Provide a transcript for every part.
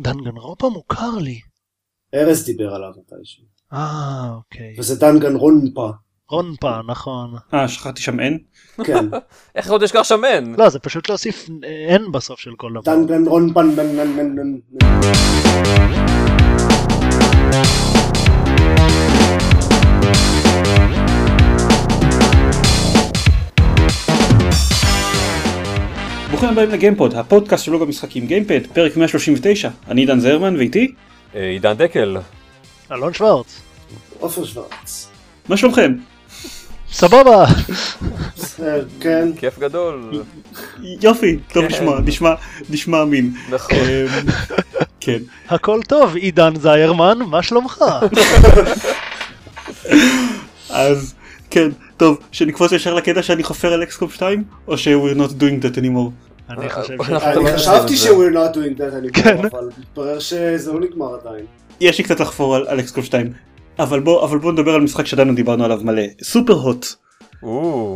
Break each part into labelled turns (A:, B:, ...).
A: דנגנרופה מוכר לי.
B: ארז דיבר עליו מתישהו.
A: אה, אוקיי.
B: וזה דנגן רונפה.
A: רונפה, נכון.
C: אה, שכחתי שם אין?
B: כן.
D: איך עוד יש לך שמן?
A: לא, זה פשוט להוסיף N בסוף של כל דבר.
B: דנגן
C: ברוכים הבאים לגיימפוד, הפודקאסט של לוגו משחקים גיימפד, פרק 139. אני עידן זרמן ואיתי,
D: אה, עידן דקל.
A: אלון שוורץ.
B: עופר שוורץ.
C: מה שלומכם?
A: סבבה.
B: כן.
D: כיף גדול.
C: יופי, טוב
D: כן.
C: לשמוע, נשמע, נשמע אמין.
D: נכון.
C: אמ, כן.
A: הכל טוב, עידן זיירמן, מה שלומך?
C: אז כן, טוב, שנקפוץ ישר לקטע שאני חופר על XCOM 2, או ש- we're not doing that anymore.
A: אני חושב ש...
D: אנחנו-
B: אני חשבתי ש- we're not doing that
A: כן.
B: anymore, אבל מתברר שזה לא נגמר עדיין.
C: יש לי קצת לחפור על, על XCOM 2, אבל בוא, אבל בוא נדבר על משחק שעדיין לא דיברנו עליו מלא,
D: Superhot.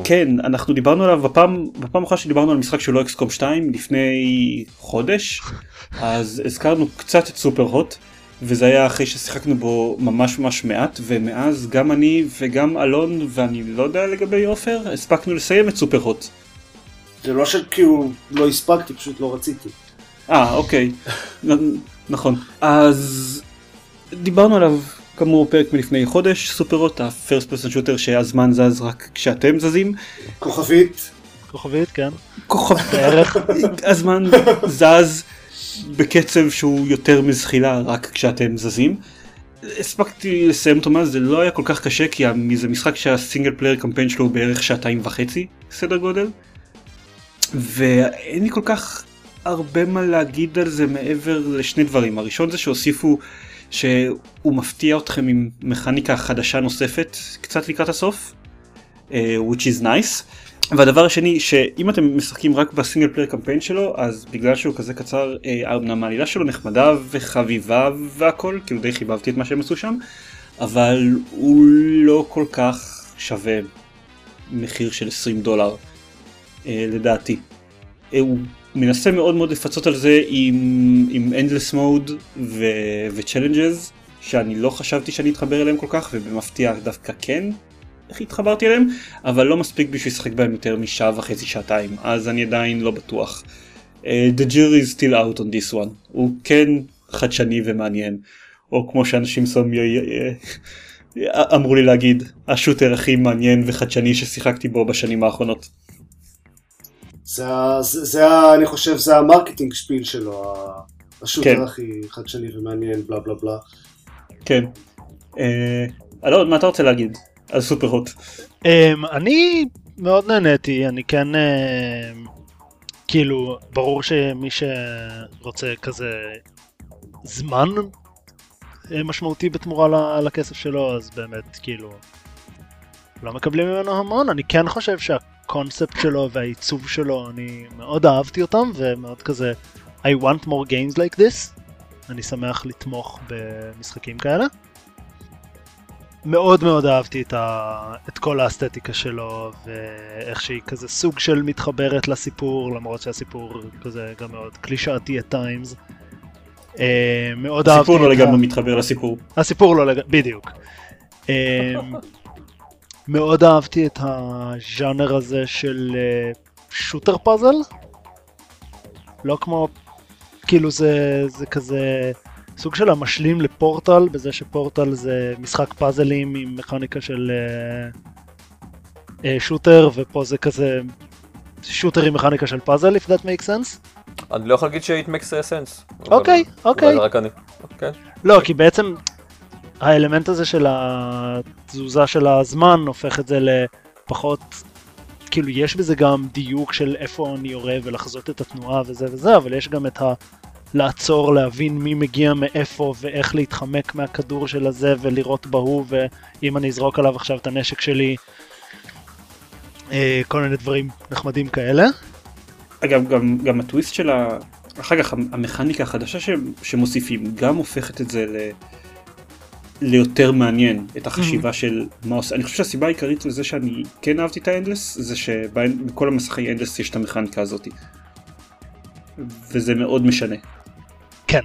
C: כן, אנחנו דיברנו עליו בפעם, בפעם אחת שדיברנו על משחק שהוא לא XCOM 2 לפני חודש, אז הזכרנו קצת את Superhot, וזה היה אחרי ששיחקנו בו ממש ממש מעט, ומאז גם אני וגם אלון, ואני לא יודע לגבי עופר, הספקנו לסיים את Superhot.
B: זה לא שכאילו לא הספקתי, פשוט לא רציתי.
C: אה, אוקיי, נ- נכון. אז דיברנו עליו כאמור פרק מלפני חודש, סופר הוט, הפרסט פרסון שוטר שהזמן זז רק כשאתם זזים.
B: כוכבית,
A: כוכבית, כן.
C: כוכב
A: בערך.
C: הזמן זז בקצב שהוא יותר מזחילה רק כשאתם זזים. הספקתי לסיים אותו מאז זה לא היה כל כך קשה כי זה משחק שה single player campaign שלו הוא בערך שעתיים וחצי סדר גודל. ואין לי כל כך הרבה מה להגיד על זה מעבר לשני דברים הראשון זה שהוסיפו שהוא מפתיע אתכם עם מכניקה חדשה נוספת קצת לקראת הסוף. uh, which is nice. והדבר השני שאם אתם משחקים רק ב single player campaign שלו אז בגלל שהוא כזה קצר אה, אמנם העלילה שלו נחמדה וחביבה והכל כאילו די חיבבתי את מה שהם עשו שם אבל הוא לא כל כך שווה מחיר של 20 דולר אה, לדעתי. אה, הוא מנסה מאוד מאוד לפצות על זה עם, עם endless mode ו-challenges שאני לא חשבתי שאני אתחבר אליהם כל כך ובמפתיע דווקא כן איך התחברתי אליהם אבל לא מספיק בשביל לשחק בהם יותר משעה וחצי שעתיים אז אני עדיין לא בטוח. Uh, the jury is still out on this one הוא כן חדשני ומעניין או כמו שאנשים שם אמרו לי להגיד ה shooter הכי מעניין וחדשני ששיחקתי בו בשנים האחרונות.
B: זה זה- זה ה- אני חושב זה ה marketing spiel שלו, ה-
C: כן.
B: ה shooter הכי חדשני ומעניין, בלה בלה בלה.
C: כן. אה, אלון מה אתה רוצה להגיד על Superhot?
A: אמ, אני מאוד נהניתי, אני כן, אמ, כאילו, ברור שמי שרוצה כזה זמן אה, משמעותי בתמורה ל- לכסף שלו, אז באמת, כאילו, לא מקבלים ממנו המון. אני כן חושב שהקונספט שלו והעיצוב שלו, אני מאוד אהבתי אותם, ומאוד כזה, I want more games like this. אני שמח לתמוך במשחקים כאלה. מאוד מאוד אהבתי את, ה... את כל האסתטיקה שלו ואיך שהיא כזה סוג של מתחברת לסיפור למרות שהסיפור כזה גם מאוד קלישאתי at times. אה, מאוד אהבתי
C: הסיפור לא
A: את
C: לגמרי מתחבר לסיפור.
A: הסיפור לא לגמרי, בדיוק. אה, מאוד אהבתי את הז'אנר הזה של שוטר פאזל. לא כמו, כאילו זה, זה כזה סוג של המשלים לפורטל, בזה שפורטל זה משחק פאזלים עם מכניקה של אה, אה, שוטר, ופה זה כזה שוטר עם מכניקה של פאזל, if that makes sense.
D: אני לא יכול להגיד ש-it makes sense.
A: אוקיי, אוקיי.
D: רק אני. אוקיי.
A: לא, כי בעצם האלמנט הזה של התזוזה של הזמן הופך את זה לפחות, כאילו יש בזה גם דיוק של איפה אני יורה ולחזות את התנועה וזה וזה, אבל יש גם את ה... לעצור, להבין מי מגיע מאיפה ואיך להתחמק מהכדור של הזה ולירות בההוא ואם אני אזרוק עליו עכשיו את הנשק שלי, אה, כל מיני דברים נחמדים כאלה.
C: אגב גם גם הטוויסט של ה... אחר כך המכניקה החדשה ש... שמוסיפים גם הופכת את זה ל... ליותר מעניין את החשיבה של מה עושה. אני חושב שהסיבה העיקרית לזה שאני כן אהבתי את ה endless זה שבכל המסכי endless יש את המכניקה הזאת. וזה מאוד משנה.
A: כן,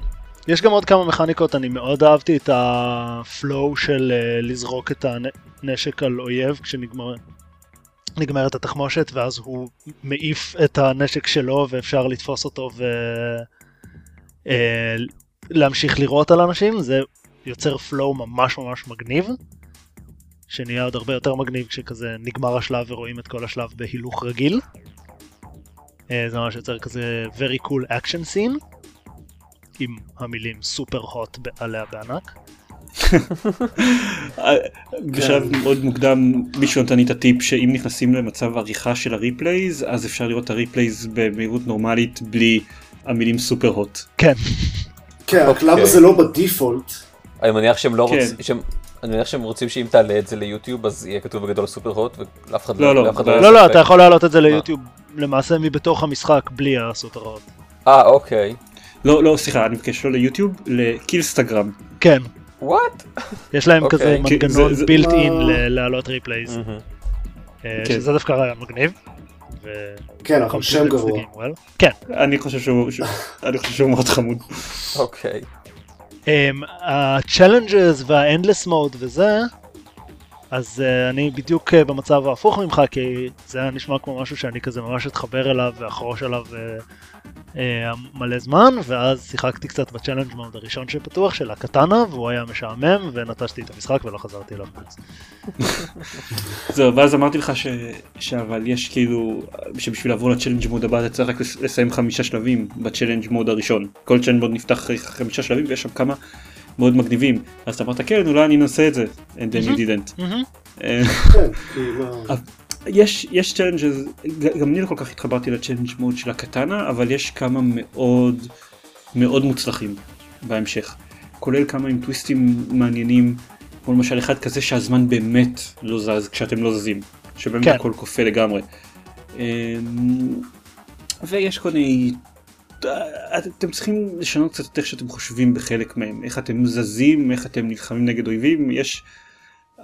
A: יש גם עוד כמה מכניקות, אני מאוד אהבתי את הפלואו של אה, לזרוק את הנשק על אויב כשנגמר... נגמרת התחמושת ואז הוא מעיף את הנשק שלו ואפשר לתפוס אותו ולהמשיך לירות על אנשים זה יוצר פלואו ממש ממש מגניב שנהיה עוד הרבה יותר מגניב כשכזה נגמר השלב ורואים את כל השלב בהילוך רגיל. אה, זה ממש יוצר כזה very cool action scene עם המילים Superhot עליה בענק.
C: בשלב מאוד מוקדם מישהו נתן לי את הטיפ שאם נכנסים למצב עריכה של ה replays אז אפשר לראות את ה replays במהירות נורמלית בלי המילים Superhot.
A: כן.
B: כן, רק
D: אוקיי.
B: למה זה לא ב default?
D: אני מניח שהם לא
C: כן.
D: רוצים, שהם- אני מניח שהם רוצים שאם תעלה את זה ליוטיוב אז יהיה כתוב בגדול Superhot ואף אחד
C: לא, לא,
D: אחד
C: לא,
D: יהיה
A: לא לא
D: ספק.
A: אתה יכול להעלות את זה ליוטיוב למעשה מבתוך המשחק בלי ה Superhot.
D: אה אוקיי.
C: לא לא סליחה אני מבקש לא ליוטיוב ל Killstagram.
A: כן.
D: What?
A: יש להם
D: אוקיי.
A: כזה מנגנון built
B: in?
A: להעלות
C: replays.
A: שזה דווקא רעיון מגניב.
B: כן, אבל שם גרוע.
A: כן.
C: אני חושב שהוא מאוד חמוד.
D: אוקיי.
A: ה-challenges וה-endless mode וזה, אז אה, אני בדיוק אה, במצב ההפוך ממך, כי זה היה נשמע כמו משהו שאני כזה ממש אתחבר אליו ואחרוש עליו אה, אה, מלא זמן, ואז שיחקתי קצת ב challenge mode הראשון שפתוח של הקטנה, והוא היה משעמם, ונטשתי את המשחק ולא חזרתי אליו.
C: זהו ואז אמרתי לך ש... שאבל יש כאילו שבשביל לעבור ל challenge mode הבא אתה צריך רק לס- לסיים חמישה שלבים ב challenge mode הראשון. כל challenge mode נפתח אחרי חמישה שלבים ויש שם כמה מאוד מגניבים. אז אתה אמרת כן אולי אני אנסה את זה. And then you didn't. אה, יש יש צ'לנג'ז גם אני לא כל כך התחברתי לצ'לנג' מוד של הקטנה אבל יש כמה מאוד מאוד מוצלחים בהמשך כולל כמה עם טוויסטים מעניינים כמו למשל אחד כזה שהזמן באמת לא זז כשאתם לא זזים שבאמת
A: כן.
C: הכל קופא לגמרי. אמ, ויש כל מיני אתם צריכים לשנות קצת את איך שאתם חושבים בחלק מהם איך אתם זזים איך אתם נלחמים נגד אויבים יש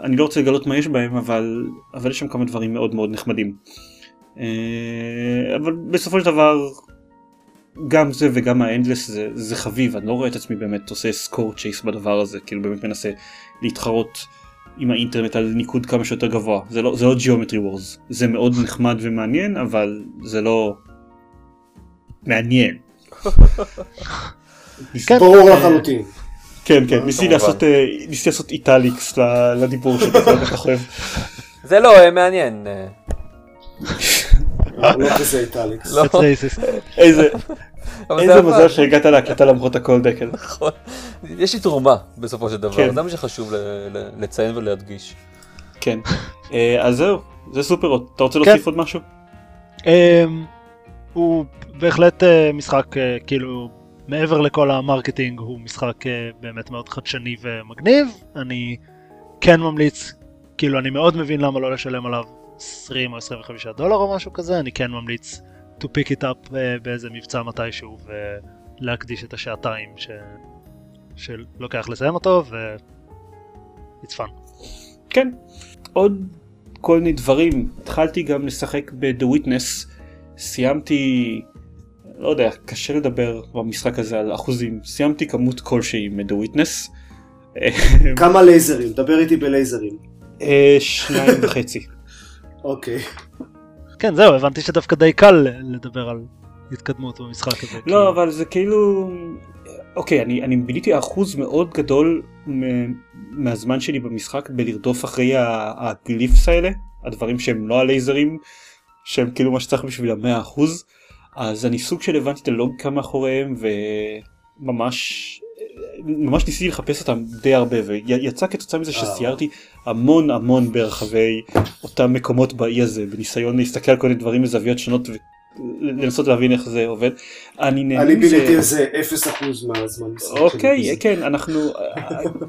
C: אני לא רוצה לגלות מה יש בהם אבל אבל יש שם כמה דברים מאוד מאוד נחמדים. אה, אבל בסופו של דבר גם זה וגם ה endless זה, זה חביב אני לא רואה את עצמי באמת עושה score chase בדבר הזה כאילו באמת מנסה להתחרות עם האינטרנט על ניקוד כמה שיותר גבוה זה לא זה לא Geometry Wars זה מאוד נחמד ומעניין אבל זה לא מעניין.
A: כן.
B: ברור לחלוטין.
C: כן כן ניסיתי. לעשות אה, ניסיתי לעשות italics לדיבור שלי זה לא
D: לא אה, מעניין. אה,
B: לא כזה italics.
D: לא.
A: Racist.
C: איזה מזל. שהגעת להקלטה למרות הכל דקל.
D: נכון. יש לי תרומה בסופו של דבר,
C: כן.
D: זה מה שחשוב ל- ל- לציין ולהדגיש.
C: כן. אז זהו זה Superhot אתה רוצה
A: כן.
C: להוסיף עוד משהו?
A: אמ, הוא בהחלט משחק כאילו מעבר לכל ה marketing הוא משחק אה, באמת מאוד חדשני ומגניב אני כן ממליץ כאילו אני מאוד מבין למה לא לשלם עליו 20 או 25 דולר או משהו כזה אני כן ממליץ to pick it up אה, באיזה מבצע מתישהו ולהקדיש את השעתיים ש... שלוקח לסיים אותו ו... it's fun.
C: כן. עוד כל מיני דברים התחלתי גם לשחק ב-The Witness סיימתי לא יודע קשה לדבר במשחק הזה על אחוזים סיימתי כמות כלשהי מ-The Witness.
B: כמה לייזרים? דבר איתי בלייזרים.
C: אה, שניים וחצי.
B: אוקיי.
A: כן זהו הבנתי שדווקא די קל לדבר על התקדמות במשחק הזה. כי-
C: לא אבל זה כאילו אוקיי אני אני ביליתי אחוז מאוד גדול מ- מהזמן שלי במשחק בלרדוף אחרי הגליפס האלה הדברים שהם לא הלייזרים שהם כאילו מה שצריך בשביל המאה אחוז אז אני סוג של הבנתי את הלוגיקה מאחוריהם וממש ממש ניסיתי לחפש אותם די הרבה ויצא כתוצאה מזה שסיירתי המון המון ברחבי אותם מקומות באי הזה בניסיון להסתכל על כל מיני דברים מזוויות שונות ולנסות להבין איך זה עובד. אני נהנה
B: אני
C: מזה.
B: ביליתי איזה 0% מהזמן.
C: אוקיי. כן אנחנו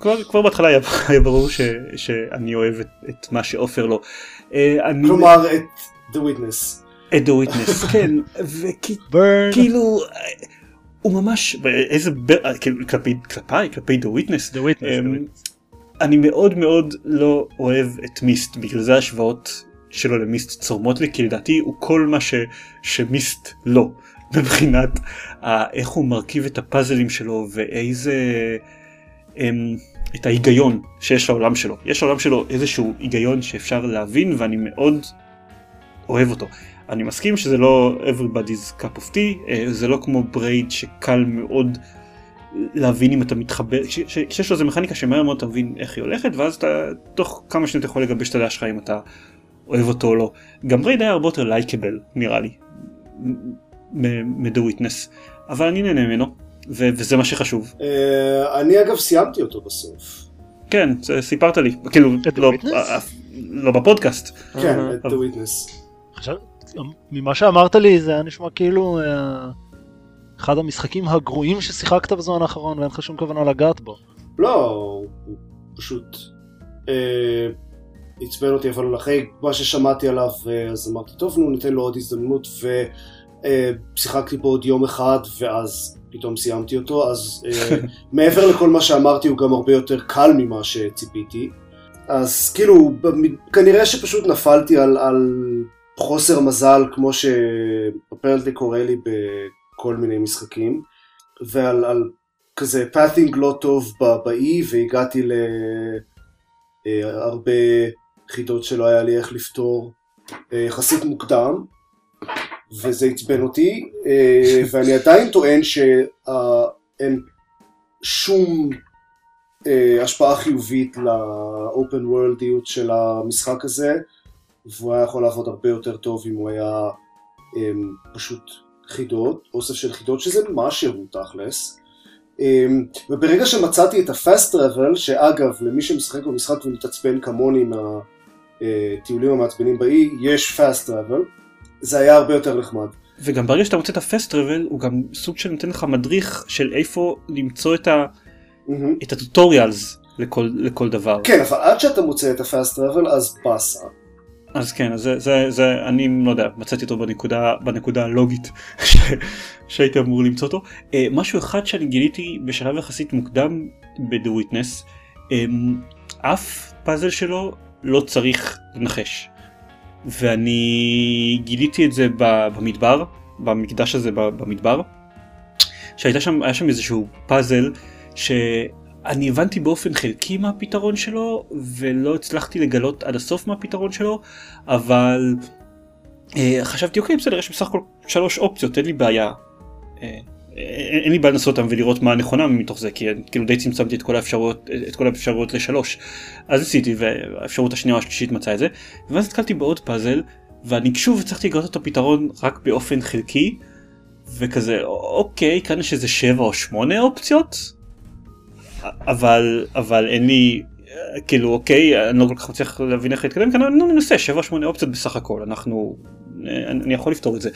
C: כבר כבר בהתחלה היה ברור ש- שאני אוהב את- מה שעופר לא. אה, אני
B: כלומר את The Witness.
C: את The Witness כן. וכאילו הוא ממש איזה אה, כאילו כלפי כלפיי כלפי The Witness
A: The Witness,
C: אמ,
A: The Witness.
C: אני מאוד מאוד לא אוהב את מיסט בגלל זה ההשוואות שלו ל Myst צורמות לי כי לדעתי הוא כל מה ש, ש Myst לא מבחינת ה- איך הוא מרכיב את הפאזלים שלו ואיזה אמ, את ההיגיון שיש לעולם שלו יש לעולם שלו איזשהו היגיון שאפשר להבין ואני מאוד אוהב אותו. אני מסכים שזה לא everybody's cup of tea אה, זה לא כמו Braid שקל מאוד להבין אם אתה מתחבר ש- ש- שיש לו איזה מכניקה שמהר מאוד אתה מבין איך היא הולכת ואז אתה תוך כמה שניות יכול לגבש את הדעה שלך אם אתה אוהב אותו או לא. גם Braid היה הרבה יותר likeable נראה לי. מ-The Witness אבל אני נהנה ממנו ו- וזה מה שחשוב
B: אה, אני אגב סיימתי אותו בסוף.
C: כן זה סיפרת לי כאילו לא? אה, לא בפודקאסט
B: כן. את The Witness.
A: ממה שאמרת לי זה היה נשמע כאילו אה, אחד המשחקים הגרועים ששיחקת בזמן האחרון ואין לך שום כוונה לגעת בו.
B: לא, הוא פשוט אה, עצבן אותי, אבל אחרי מה ששמעתי עליו, אה, אז אמרתי, טוב, נו, ניתן לו עוד הזדמנות, ושיחקתי בו עוד יום אחד, ואז פתאום סיימתי אותו, אז אה, מעבר לכל מה שאמרתי, הוא גם הרבה יותר קל ממה שציפיתי. אז כאילו, כנראה שפשוט נפלתי על, על חוסר מזל, כמו שאפרנטלי קורה לי בכל מיני משחקים, ועל על כזה pathing לא טוב באי והגעתי להרבה חידות שלא היה לי איך לפתור אה, יחסית מוקדם וזה עצבן אותי אה, ואני עדיין טוען שאין שום אה, השפעה חיובית ל open world יות של המשחק הזה והוא היה יכול לעבוד הרבה יותר טוב אם הוא היה אה, פשוט חידות, אוסף של חידות שזה משהו תכלס אמ, וברגע שמצאתי את ה-fast travel, שאגב, למי שמשחק במשחק ומתעצבן כמוני מהטיולים המעצבנים באי, יש fast travel, זה היה הרבה יותר נחמד.
C: וגם ברגע שאתה מוצא את הפסט טראבל הוא גם סוג של נותן לך מדריך של איפה למצוא את, ה,
B: מהמם.
C: את הטוטוריאלס לכל, לכל דבר.
B: כן, אבל עד שאתה מוצא את ה-fast travel, אז באסה.
C: אז כן, זה, זה, זה, אני לא יודע, מצאתי אותו בנקודה, בנקודה הלוגית ש, שהייתי אמור למצוא אותו. Uh, משהו אחד שאני גיליתי בשלב יחסית מוקדם ב-The Witness, um, אף פאזל שלו לא צריך לנחש. ואני גיליתי את זה במדבר, במקדש הזה במדבר, שהייתה שם, שם איזשהו פאזל שאני הבנתי באופן חלקי מה הפתרון שלו ולא הצלחתי לגלות עד הסוף מה הפתרון שלו אבל אה, חשבתי אוקיי בסדר יש בסך הכל שלוש אופציות אין לי בעיה. אה, אין אין לי בעיה לנסות אותם ולראות מה הנכונה מתוך זה כי כאילו די צמצמתי את כל האפשרויות את כל האפשרויות לשלוש אז עשיתי והאפשרות השנייה או השלישית מצאה את זה ואז נתקלתי בעוד פאזל ואני שוב הצלחתי לגלות את הפתרון רק באופן חלקי וכזה אוקיי כאן יש איזה שבע או שמונה אופציות אבל אבל אין לי אה, כאילו אוקיי אני לא כל כך מצליח להבין איך להתקדם כאן אני ננסה 7-8 אופציות בסך הכל אנחנו אה, אני יכול לפתור את זה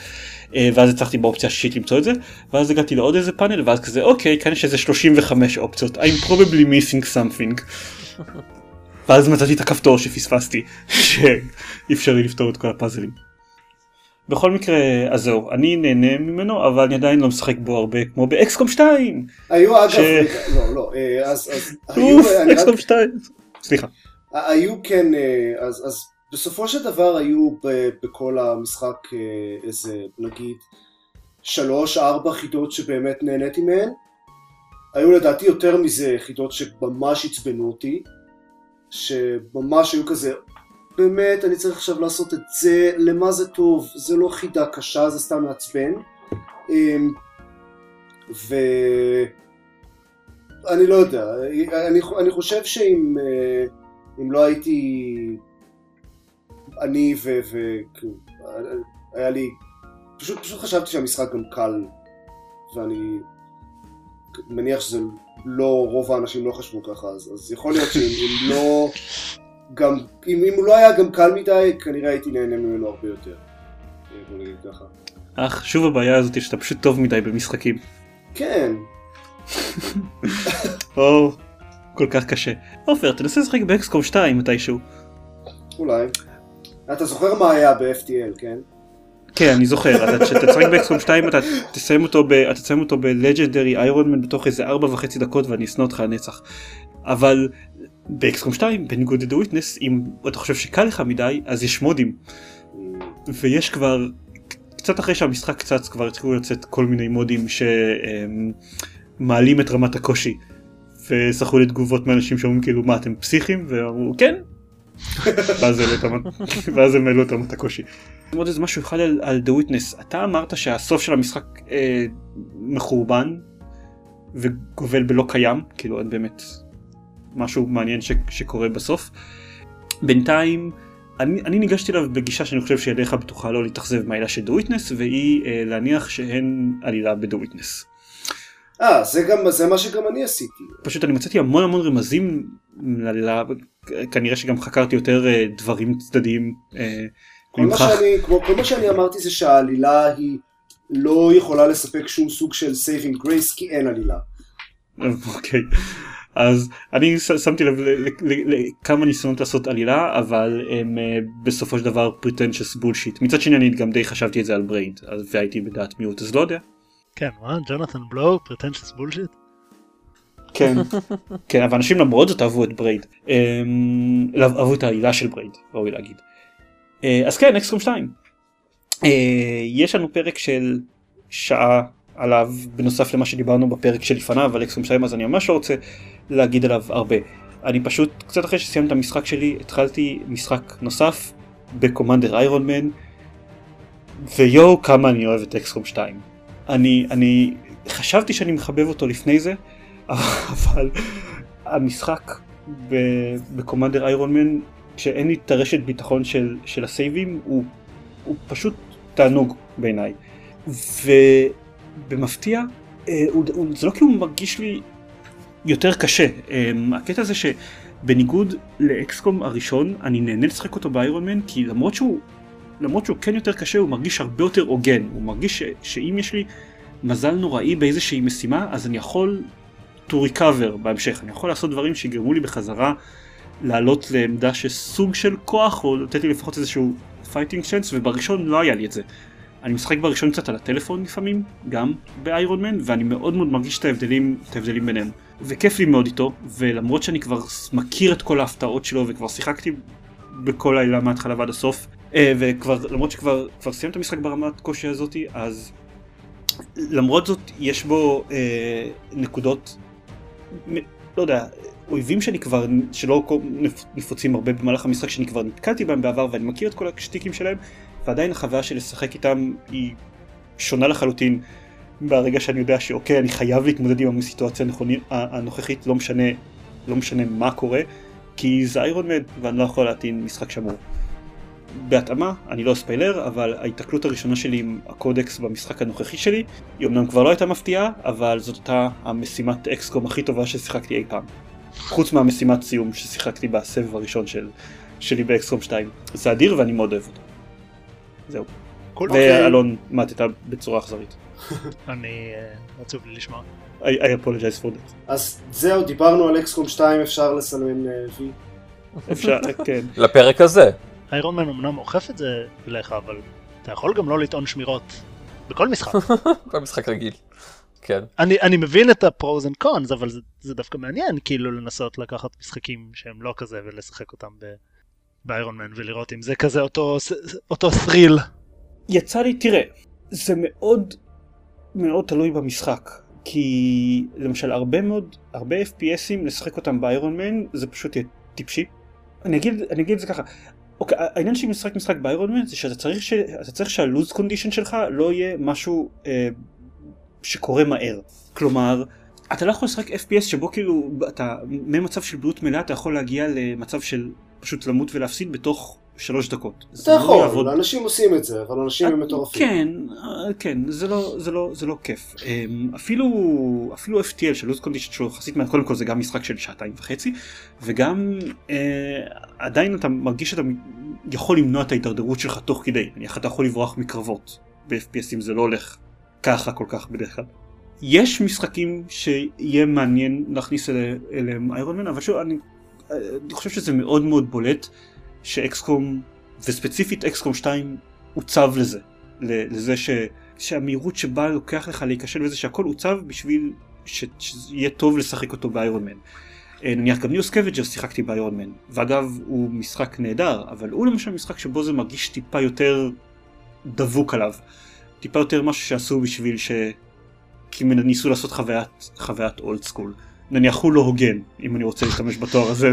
C: אה, ואז הצלחתי באופציה השישית למצוא את זה ואז הגעתי לעוד איזה פאנל ואז כזה אוקיי כאן יש איזה 35 אופציות I'm probably missing something ואז מצאתי את הכפתור שפספסתי שאפשר לי לפתור את כל הפאזלים. בכל מקרה אז זהו אני נהנה ממנו אבל אני עדיין לא משחק בו הרבה כמו באקסקום 2
B: היו אגב,
C: ש-
B: לא, לא, אה, אז, אז, היו,
C: אוף
B: רק,
C: אקסקום 2 סליחה.
B: היו כן, אה, אז, אז בסופו של דבר היו ב, בכל המשחק אה, איזה, נגיד, שלוש, ארבע חידות שבאמת נהניתי מהן. היו לדעתי יותר מזה חידות שממש עצבנו אותי, שממש היו כזה, באמת, אני צריך עכשיו לעשות את זה, למה זה טוב? זה לא חידה קשה, זה סתם מעצבן. אמ, ו... אני לא יודע, אני, אני חושב שאם אה, אם לא הייתי אני ו... ו כאילו, היה לי... פשוט, פשוט חשבתי שהמשחק גם קל, ואני מניח שזה לא, רוב האנשים לא חשבו ככה, אז, אז יכול להיות שאם אם לא... גם, אם, אם הוא לא היה גם קל מדי, כנראה הייתי נהנה ממנו הרבה יותר. אה, בוא נגיד ככה.
C: אך שוב הבעיה הזאת שאתה פשוט טוב מדי במשחקים.
B: כן,
C: או כל כך קשה. עופר תנסה לשחק באקסקום 2 מתישהו.
B: אולי. אתה זוכר מה היה ב-FTL, כן?
C: כן אני זוכר אתה- כשאתה תשחק באקסקום 2 אתה תסיים אותו ב- אתה תסיים אותו בלג'נדרי איירון מן בתוך איזה 4 וחצי דקות ואני אשנא אותך לנצח. אבל באקסקום 2 בניגוד לדו וויטנס אם אתה חושב שקל לך מדי אז יש מודים ויש כבר קצת אחרי שהמשחק קצת כבר התחילו לצאת כל מיני מודים שמעלים את רמת הקושי. וזכו לתגובות מאנשים שאומרים כאילו מה אתם פסיכים ואמרו כן. ואז הם העלו את רמת הקושי. עוד איזה משהו אחד על, על The אתה אמרת שהסוף של המשחק אה, מחורבן וגובל בלא קיים כאילו אין באמת משהו מעניין ש, שקורה בסוף. בינתיים אני, אני ניגשתי אליו בגישה שאני חושב שידיך בטוחה לא להתאכזב מהעילה של The Witness והיא אה, להניח שאין עלילה ב-The Witness.
B: אה, זה גם, זה מה שגם אני עשיתי.
C: פשוט אני מצאתי המון המון רמזים לעלילה כנראה שגם חקרתי יותר אה, דברים צדדיים. אה,
B: כל מה. שאני, כמו, כל מה שאני אמרתי זה שהעלילה היא לא יכולה לספק שום סוג של saving grace כי אין עלילה.
C: אוקיי. אז אני שמתי לב לכמה ניסיונות לעשות עלילה אבל הם אה, בסופו של דבר pretentious bullshit מצד שני אני גם די חשבתי את זה על Braid אז- והייתי בדעת מיעוט אז לא יודע.
A: כן, מה? Jonathan Blow? Pretentious bullshit?
C: כן, כן, אבל אנשים למרות זאת אהבו את Braid. אמ, אהבו את העלילה של Braid, ראוי להגיד. אה, אז כן, אקסקום 2. אה, יש לנו פרק של שעה עליו, בנוסף למה שדיברנו בפרק שלפניו על אקסקום 2, אז אני ממש לא רוצה להגיד עליו הרבה. אני פשוט, קצת אחרי שסיימתי את המשחק שלי, התחלתי משחק נוסף בקומנדר איירון מן, ויואו כמה אני אוהב את אקסקום 2. אני, אני חשבתי שאני מחבב אותו לפני זה, אבל המשחק בקומנדר איירון מן כשאין לי את הרשת ביטחון של, של הסייבים הוא, הוא פשוט תענוג בעיניי אה, הוא, הוא, זה לא כאילו מרגיש לי יותר קשה אה, הקטע זה שבניגוד לאקסקום הראשון אני נהנה לשחק אותו באיירון מן כי למרות שהוא למרות שהוא כן יותר קשה הוא מרגיש הרבה יותר הוגן הוא מרגיש ש, שאם יש לי מזל נוראי באיזושהי משימה אז אני יכול to recover בהמשך אני יכול לעשות דברים שיגרמו לי בחזרה לעלות לעמדה של סוג של כוח או לתת לי לפחות איזשהו fighting chance ובראשון לא היה לי את זה. אני משחק בראשון קצת על הטלפון לפעמים גם באיירון מן ואני מאוד מאוד מרגיש את ההבדלים, את ההבדלים ביניהם. וכיף לי מאוד איתו ולמרות שאני כבר מכיר את כל ההפתעות שלו וכבר שיחקתי בכל העילה מההתחלה ועד הסוף אה, וכבר למרות שכבר כבר סיימתי את המשחק ברמת קושי הזאתי אז למרות זאת יש בו אה, נקודות מ- לא יודע אויבים שאני כבר שלא נפוצים הרבה במהלך המשחק שאני כבר נתקלתי בהם בעבר ואני מכיר את כל השטיקים שלהם ועדיין החוויה של לשחק איתם היא שונה לחלוטין ברגע שאני יודע שאוקיי אני חייב להתמודד עם הסיטואציה הנוכחית לא משנה לא משנה מה קורה כי זה איירון מן ואני לא יכול להטעין משחק שמור. בהתאמה, אני לא אספיילר, אבל ההיתקלות הראשונה שלי עם הקודקס במשחק הנוכחי שלי, היא אמנם כבר לא הייתה מפתיעה, אבל זאת הייתה המשימת XCOM הכי טובה ששיחקתי אי פעם. חוץ מהמשימת סיום ששיחקתי בסבב הראשון של, שלי ב XCOM 2. זה אדיר ואני מאוד אוהב אותו. זהו.
A: Cool.
C: ואלון מתתה בצורה אכזרית.
A: אני אה, עצוב לי לשמוע.
C: I, apologize for that.
B: אז זהו, דיברנו על XCOM 2, אפשר לסמן אה, וי.
C: אפשר, כן.
D: לפרק הזה.
A: Ironman אמנם אוכף את זה אליך, אבל אתה יכול גם לא לטעון שמירות בכל משחק.
D: במשחק רגיל. כן.
A: אני, אני מבין את ה pros and cons, אבל זה, זה דווקא מעניין כאילו לנסות לקחת משחקים שהם לא כזה ולשחק אותם ב... ב Ironman ולראות אם זה כזה אותו, אותו thrill.
C: יצא לי, תראה, זה מאוד מאוד תלוי במשחק. כי למשל הרבה מאוד, הרבה FPSים לשחק אותם באיירון מן זה פשוט יהיה טיפשי. אני אגיד, אני אגיד את זה ככה, אוקיי, העניין של משחק משחק באיירון מן זה שאתה צריך, ש, צריך שהלוז קונדישן שלך לא יהיה משהו אה, שקורה מהר. כלומר, אתה לא יכול לשחק FPS שבו כאילו אתה ממצב של בריאות מלאה אתה יכול להגיע למצב של פשוט למות ולהפסיד בתוך שלוש דקות.
B: אתה
C: לא
B: יכול,
C: יעבוד.
B: אנשים עושים את זה, אבל אנשים הם מטורפים.
C: כן, אה, כן, זה לא, זה לא, זה לא כיף. אמ, אפילו, אפילו FTL של לוז קונדישן שלו יחסית מעט, קודם כל זה גם משחק של שעתיים וחצי, וגם אה, עדיין אתה מרגיש שאתה יכול למנוע את ההידרדרות שלך תוך כדי, נניח אתה יכול לברוח מקרבות, ב-FPSים זה לא הולך ככה כל כך בדרך כלל. יש משחקים שיהיה מעניין להכניס אליהם איירון מן, אבל שוב, אני, אני חושב שזה מאוד מאוד בולט ש XCOM, וספציפית XCOM 2, עוצב לזה. לזה ש, שהמהירות שבה לוקח לך להיכשל וזה שהכל עוצב בשביל ש, שיהיה טוב לשחק אותו ב Iron Man. אה, נניח גם ניו סקווג'ר שיחקתי ב Iron Man, ואגב הוא משחק נהדר, אבל הוא למשל משחק שבו זה מרגיש טיפה יותר דבוק עליו. טיפה יותר משהו שעשו בשביל ש... כי ניסו לעשות חוויית old school. נניח הוא לא הוגן, אם אני רוצה להשתמש בתואר הזה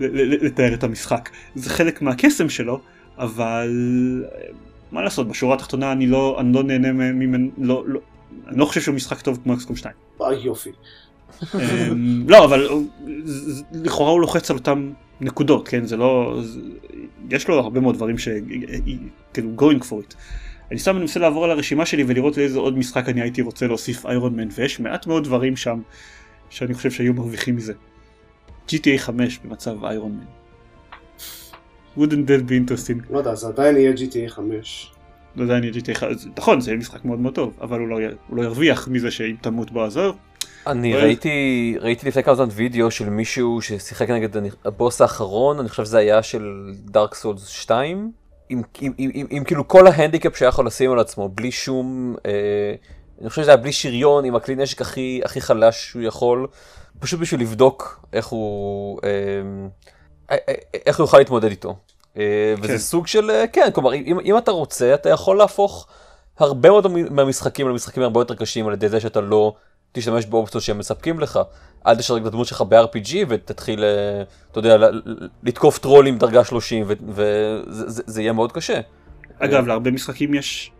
C: לתאר את המשחק. זה חלק מהקסם שלו, אבל מה לעשות, בשורה התחתונה אני לא, אני לא נהנה ממנו, לא, לא, אני לא חושב שהוא משחק טוב כמו אקסקום 2.
B: אה יופי.
C: אמ, לא, אבל לכאורה הוא לוחץ על אותם נקודות, כן? זה לא... יש לו הרבה מאוד דברים ש... כאילו going for it. אני סתם מנסה לעבור על הרשימה שלי ולראות לאיזה עוד משחק אני הייתי רוצה להוסיף איירון מן ויש מעט מאוד דברים שם שאני חושב שהיו מרוויחים מזה. GTA 5 במצב Iron Man. wouldn't that be interesting.
B: לא יודע, זה עדיין יהיה GTA 5.
C: זה עדיין יהיה GTA 5, נכון זה יהיה משחק מאוד מאוד טוב, אבל הוא לא, הוא לא ירוויח מזה שאם תמות בו זהו.
D: אני ראיתי, ראיתי לפני כמה זמן וידאו של מישהו ששיחק נגד הבוס האחרון, אני חושב שזה היה של Dark Souls 2, עם, עם, עם, עם, עם כאילו כל ההנדיקאפ שהיה יכול לשים על עצמו, בלי שום, אה, אני חושב שזה היה בלי שריון, עם הכלי נשק הכי, הכי חלש שהוא יכול, פשוט בשביל לבדוק איך הוא, אה, איך הוא יוכל להתמודד איתו. אה, וזה כן. סוג של, אה, כן, כלומר, אם, אם אתה רוצה, אתה יכול להפוך הרבה מאוד מהמשחקים למשחקים הרבה יותר קשים על ידי זה שאתה לא תשתמש באופציות שהם מספקים לך. אל תשרק את הדמות שלך ב-RPG ותתחיל, אה, אתה יודע, לתקוף טרולים דרגה 30 וזה יהיה מאוד קשה.
C: אגב, להרבה משחקים יש,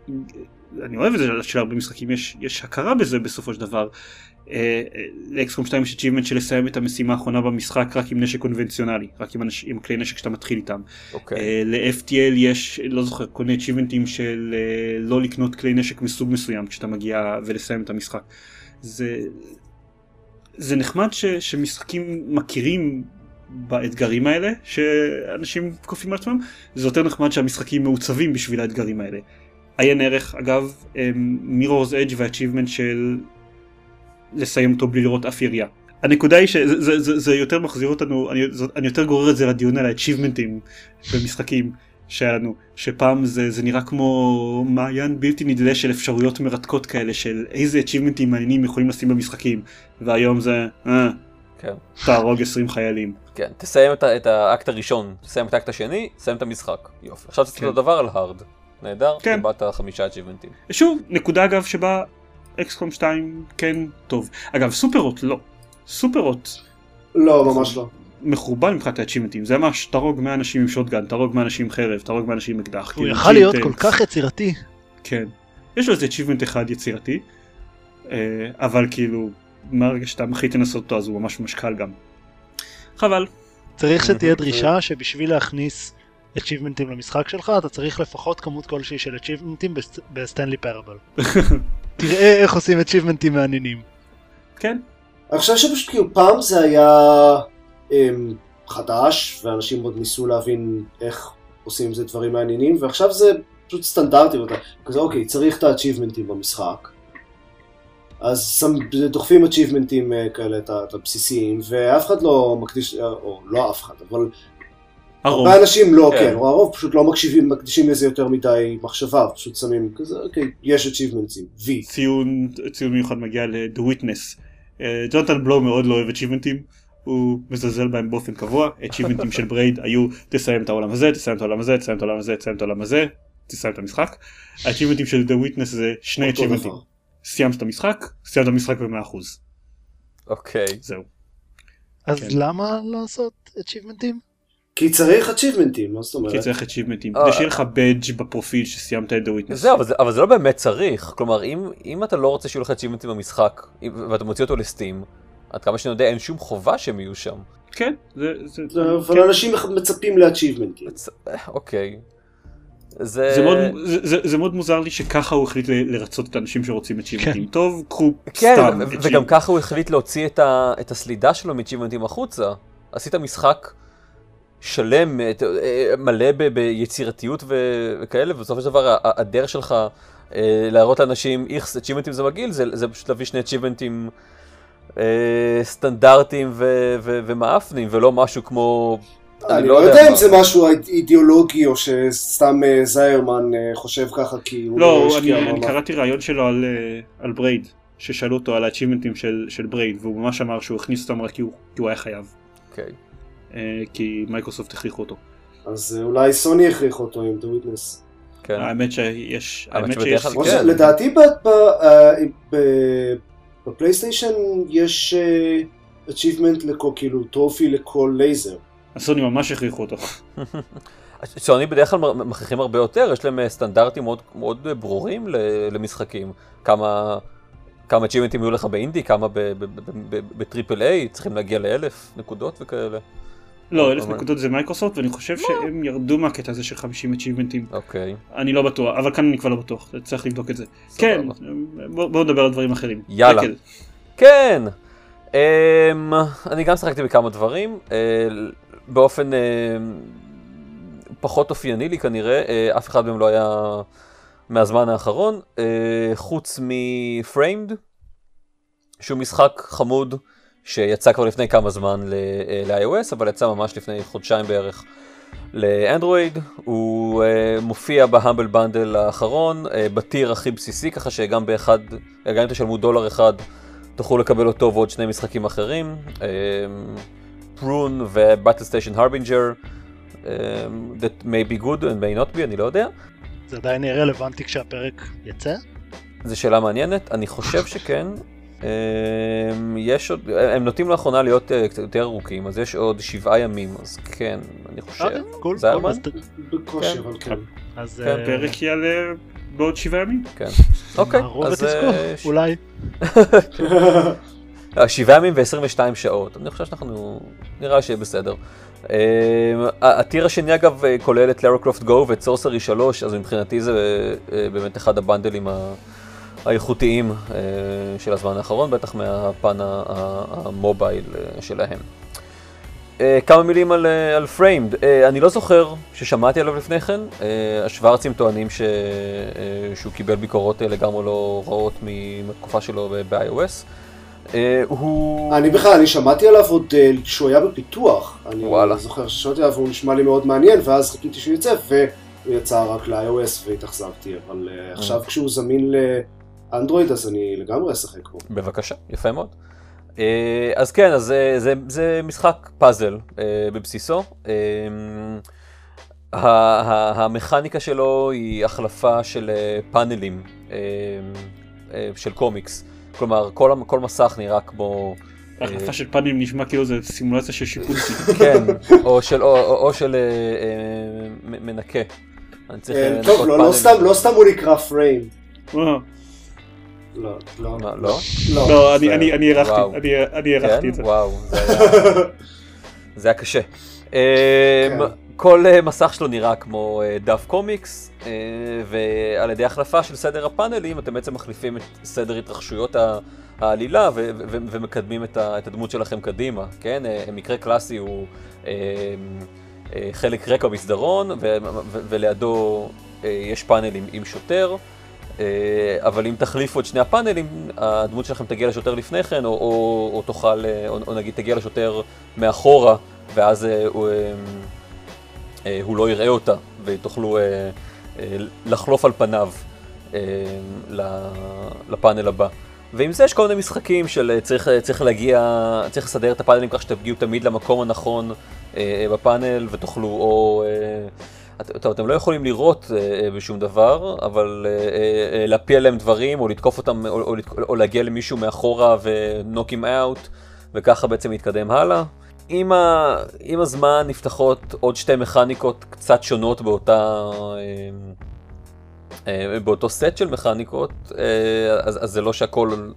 C: אני אוהב את זה שלהרבה משחקים יש, יש הכרה בזה בסופו של דבר. אה, אה, לאקסקום 2 יש achievement של לסיים את המשימה האחרונה במשחק רק עם נשק קונבנציונלי, רק עם, אנש, עם כלי נשק שאתה מתחיל איתם. Okay. אוקיי. ל-FTL יש, לא זוכר, כל מיני achievementים של לא לקנות כלי נשק מסוג מסוים כשאתה מגיע ולסיים את המשחק. זה, זה נחמד ש, שמשחקים מכירים באתגרים האלה שאנשים כופים על עצמם, זה יותר נחמד שהמשחקים מעוצבים בשביל האתגרים האלה. עיין ערך אגב מירור's אדג' והאצ'יבמנט של לסיים אותו בלי לראות אף ירייה. הנקודה היא שזה זה, זה, זה יותר מחזיר אותנו, אני, אני יותר גורר את זה לדיון על האצ'יבמנטים במשחקים. שהיה לנו, שפעם זה, זה נראה כמו מעיין בלתי נדלה של אפשרויות מרתקות כאלה של איזה achievementים מעניינים יכולים לשים במשחקים, והיום זה, אה,
D: כן.
C: תהרוג 20 חיילים.
D: כן, תסיים את, את האקט הראשון, תסיים את האקט השני, תסיים את המשחק, יופי. עכשיו תעשה כן. את הדבר על הארד, נהדר, כן. קיבלת חמישה achievementים.
C: שוב, נקודה אגב שבה אקסקום 2 כן טוב. אגב, סופרות לא. סופרות.
B: לא, ממש לא.
C: מחורבן מבחינת האצ'ימנטים, זה ממש תהרוג 100 אנשים עם שוטגן, תהרוג 100 אנשים עם חרב, תהרוג 100 אנשים עם אקדח.
A: הוא כאילו, יכל להיות כל כך יצירתי.
C: כן. יש לו איזה אצ'ימנט אחד יצירתי, אה, אבל כאילו, מהרגע שאתה מחליט לנסות אותו אז הוא ממש ממש קל גם. חבל.
A: צריך שתהיה דרישה שבשביל להכניס achievementים למשחק שלך אתה צריך לפחות כמות כלשהי של achievementים בסטנלי פרבל. תראה איך עושים achievementים מעניינים.
C: כן.
B: אני חושב שפשוט כאילו פעם זה היה אמ, חדש, ואנשים עוד ניסו להבין איך עושים עם זה דברים מעניינים, ועכשיו זה פשוט סטנדרטי, כזה אוקיי, צריך את ה-achievement ים במשחק. אז דוחפים achievement ים אה, כאלה, את הבסיסיים, ואף אחד לא מקדיש, אה, או לא אף אחד, אבל הרוב. הרבה אנשים לא, כן, כן או הרוב פשוט לא מקשיבים, מקדישים לזה יותר מדי מחשבה, פשוט שמים כזה, אוקיי, יש achievementים, וי.
C: ציון, ציון מיוחד מגיע ל-The Witness. אה, ג'ונתן בלו מאוד לא אוהב achievement ים. הוא מזלזל בהם באופן קבוע, achievement ים של Braid היו תסיים את העולם הזה, תסיים את העולם הזה, תסיים את העולם הזה, תסיים את העולם הזה, תסיים את המשחק. achievementים של The Witness זה שני achievementים. סיימת את המשחק, סיימת את המשחק ב-100%.
D: אוקיי.
C: זהו.
A: אז כן. למה לעשות achievementים?
B: כי צריך achievementים, מה זאת אומרת?
C: כי צריך achievementים, כדי שיהיה לך בדג' בפרופיל שסיימת את The Witness.
D: זהו, אבל זה, אבל זה לא באמת צריך, כלומר אם, אם אתה לא רוצה שיהיו לך achievementים במשחק, ואתה מוציא אותו לסטים, עד כמה שאני יודע אין שום חובה שהם יהיו שם.
C: כן, זה... זה,
B: זה אבל כן. אנשים מצפים לאצ'יבמנטים. מצ...
D: אוקיי.
C: זה... זה, מאוד, זה, זה מאוד מוזר לי שככה הוא החליט לרצות את האנשים שרוצים אצ'יבמנטים. כן. טוב, קחו
D: כן, סתם. כן, וגם ככה הוא החליט להוציא את, ה, את הסלידה שלו מאצ'יבמנטים החוצה. עשית משחק שלם, אה, מלא ב, ביצירתיות וכאלה, ובסופו של דבר הדרך שלך אה, להראות לאנשים איך אצ'יבמנטים זה מגעיל, זה, זה פשוט להביא שני אצ'יבמנטים אה, סטנדרטים ומאפנים, ולא משהו כמו...
B: אני לא, לא יודע אם זה משהו אידיאולוגי או שסתם אה, זיירמן אה, חושב ככה כי הוא
C: לא, לא אני, אני קראתי ראיון שלו על, על Braid, ששאלו אותו על ה achievement ים של, של Braid, והוא ממש אמר שהוא הכניס אותם רק כי הוא, כי הוא היה חייב.
D: אוקיי. Okay.
C: כי מייקרוסופט הכריחו אותו.
B: אז אולי סוני הכריחו אותו עם The Witness.
D: כן.
C: האמת שיש,
D: האמת
C: שיש
D: כן.
B: ב- אה, ב- בפלייסטיישן יש אה, achievement לכל, כאילו trophy לכל לייזר.
C: הסוני ממש הכריחו אותו.
D: סוני בדרך כלל מכריחים הרבה יותר, יש להם אה, סטנדרטים מאוד, מאוד אה, ברורים למשחקים. כמה, כמה achievement ים יהיו לך באינדי, כמה ב triple A, צריכים להגיע לאלף נקודות וכאלה.
C: לא, אלף
D: אבל-
C: נקודות זה מייקרוסופט, ואני חושב שהם ירדו מהקטע הזה של 50 achievement ים.
D: אוקיי.
C: אני לא בטוח, אבל כאן אני כבר לא בטוח, צריך לבדוק את זה. כן, בוא- בואו נדבר על דברים אחרים.
D: יאללה. כן! Um, אני גם שחקתי בכמה דברים, uh, באופן uh, פחות אופייני לי כנראה, uh, אף אחד מהם לא היה מהזמן האחרון, uh, חוץ מפריימד, שהוא משחק חמוד שיצא כבר לפני כמה זמן אה, ל-iOS, אבל יצא ממש לפני חודשיים בערך לאנדרואיד. הוא uh, מופיע בהמבל בנדל האחרון, uh, בטיר הכי בסיסי, ככה שגם באחד, גם אם תשלמו דולר אחד, תוכלו לקבל אותו ועוד שני משחקים אחרים. פרון ו Battlestation Harbinger, that may be good and may not be, אני לא יודע.
A: זה עדיין יהיה רלוונטי כשהפרק יצא?
D: זו שאלה מעניינת, אני חושב שכן. אמ, יש עוד, הם נוטים לאחרונה להיות אה, קצת יותר ארוכים, אז יש עוד שבעה ימים, אז כן, אני חושב.
A: cool,
D: זה הרמן?
B: בקושי,
D: כן.
B: אבל כן.
A: אז
D: כן,
A: אה,
C: הפרק יעלה בעוד שבעה ימים.
D: כן. אוקיי, אז אה,
A: אולי.
D: אה, שבעה ימים ו-22 שעות, אני חושב שאנחנו, נראה שיהיה בסדר. אמ, הטיר השני אגב אה, כולל את לארה קרופט גו ואת סורסרי 3, אז מבחינתי זה אה, באמת אחד הבנדלים ה- האיכותיים אה, של הזמן האחרון, בטח מהפן המובייל אה, שלהם. אה, כמה מילים על, על פריימד, אני לא זוכר ששמעתי עליו לפני כן, השוורצים טוענים ש, שהוא קיבל ביקורות לגמרי לא רעות מהתקופה שלו ב-iOS. הוא...
B: אני בכלל, אני שמעתי עליו עוד כשהוא היה בפיתוח. אני
D: וואלה.
B: זוכר ששמעתי עליו, הוא נשמע לי מאוד מעניין, ואז חיכיתי שהוא יצא, והוא יצא רק ל-iOS והתאכזבתי, אבל עכשיו כשהוא זמין לאנדרואיד, אז אני לגמרי אשחק בו.
D: בבקשה, יפה מאוד. אה, אז כן, אז זה, זה, זה משחק פאזל אה, בבסיסו. אה, ה- ה- המכניקה שלו היא החלפה של אה, פאנלים אה, אה, של קומיקס. כלומר, כל, כל מסך נראה כמו... אה,
C: החלפה של פאנלים נשמע כאילו זה סימולציה של שיפולסי.
D: כן, או של, או, או, או של אה, אה, מ- מנקה. אני צריך
B: אה,
D: לנקות
B: טוב, לא- לא
D: פאנלים.
B: סתם- לא סתם הוא נקרא פריים. לא, לא,
D: מה, לא?
B: לא.
C: לא, אני- אני אני הערכתי
D: כן?
C: את זה.
D: וואו, זה היה... קשה. אמ, כל אה, מסך שלו נראה כמו אה, דף קומיקס, אה, ועל ידי החלפה של סדר הפאנלים אתם בעצם מחליפים את סדר התרחשויות העלילה ו- ו- ומקדמים את ה- את הדמות שלכם קדימה, כן? מקרה קלאסי הוא אה, חלק רקע מסדרון, ו- ו- ולידו יש פאנלים עם שוטר. אה, אבל אם תחליפו את שני הפאנלים, הדמות שלכם תגיע לשוטר לפני כן, או, או, או תוכל, אה, או, או נגיד תגיע לשוטר מאחורה, ואז אה, הוא, הוא לא יראה אותה, ותוכלו לחלוף על פניו לפאנל הבא. ועם זה יש כל מיני משחקים של צריך, צריך להגיע, צריך לסדר את הפאנלים כך שתגיעו תמיד למקום הנכון בפאנל, ותוכלו או... אה, טוב, אתם לא יכולים לראות אה, בשום דבר, אבל אה, אה, להפיל עליהם דברים, או לתקוף אותם, או, או, או להגיע למישהו מאחורה him out, וככה בעצם להתקדם הלאה. עם, ה... עם הזמן נפתחות עוד שתי מכניקות קצת שונות באותה... אה, אה, באותו סט של מכניקות, אה, אז, אז זה לא שהכל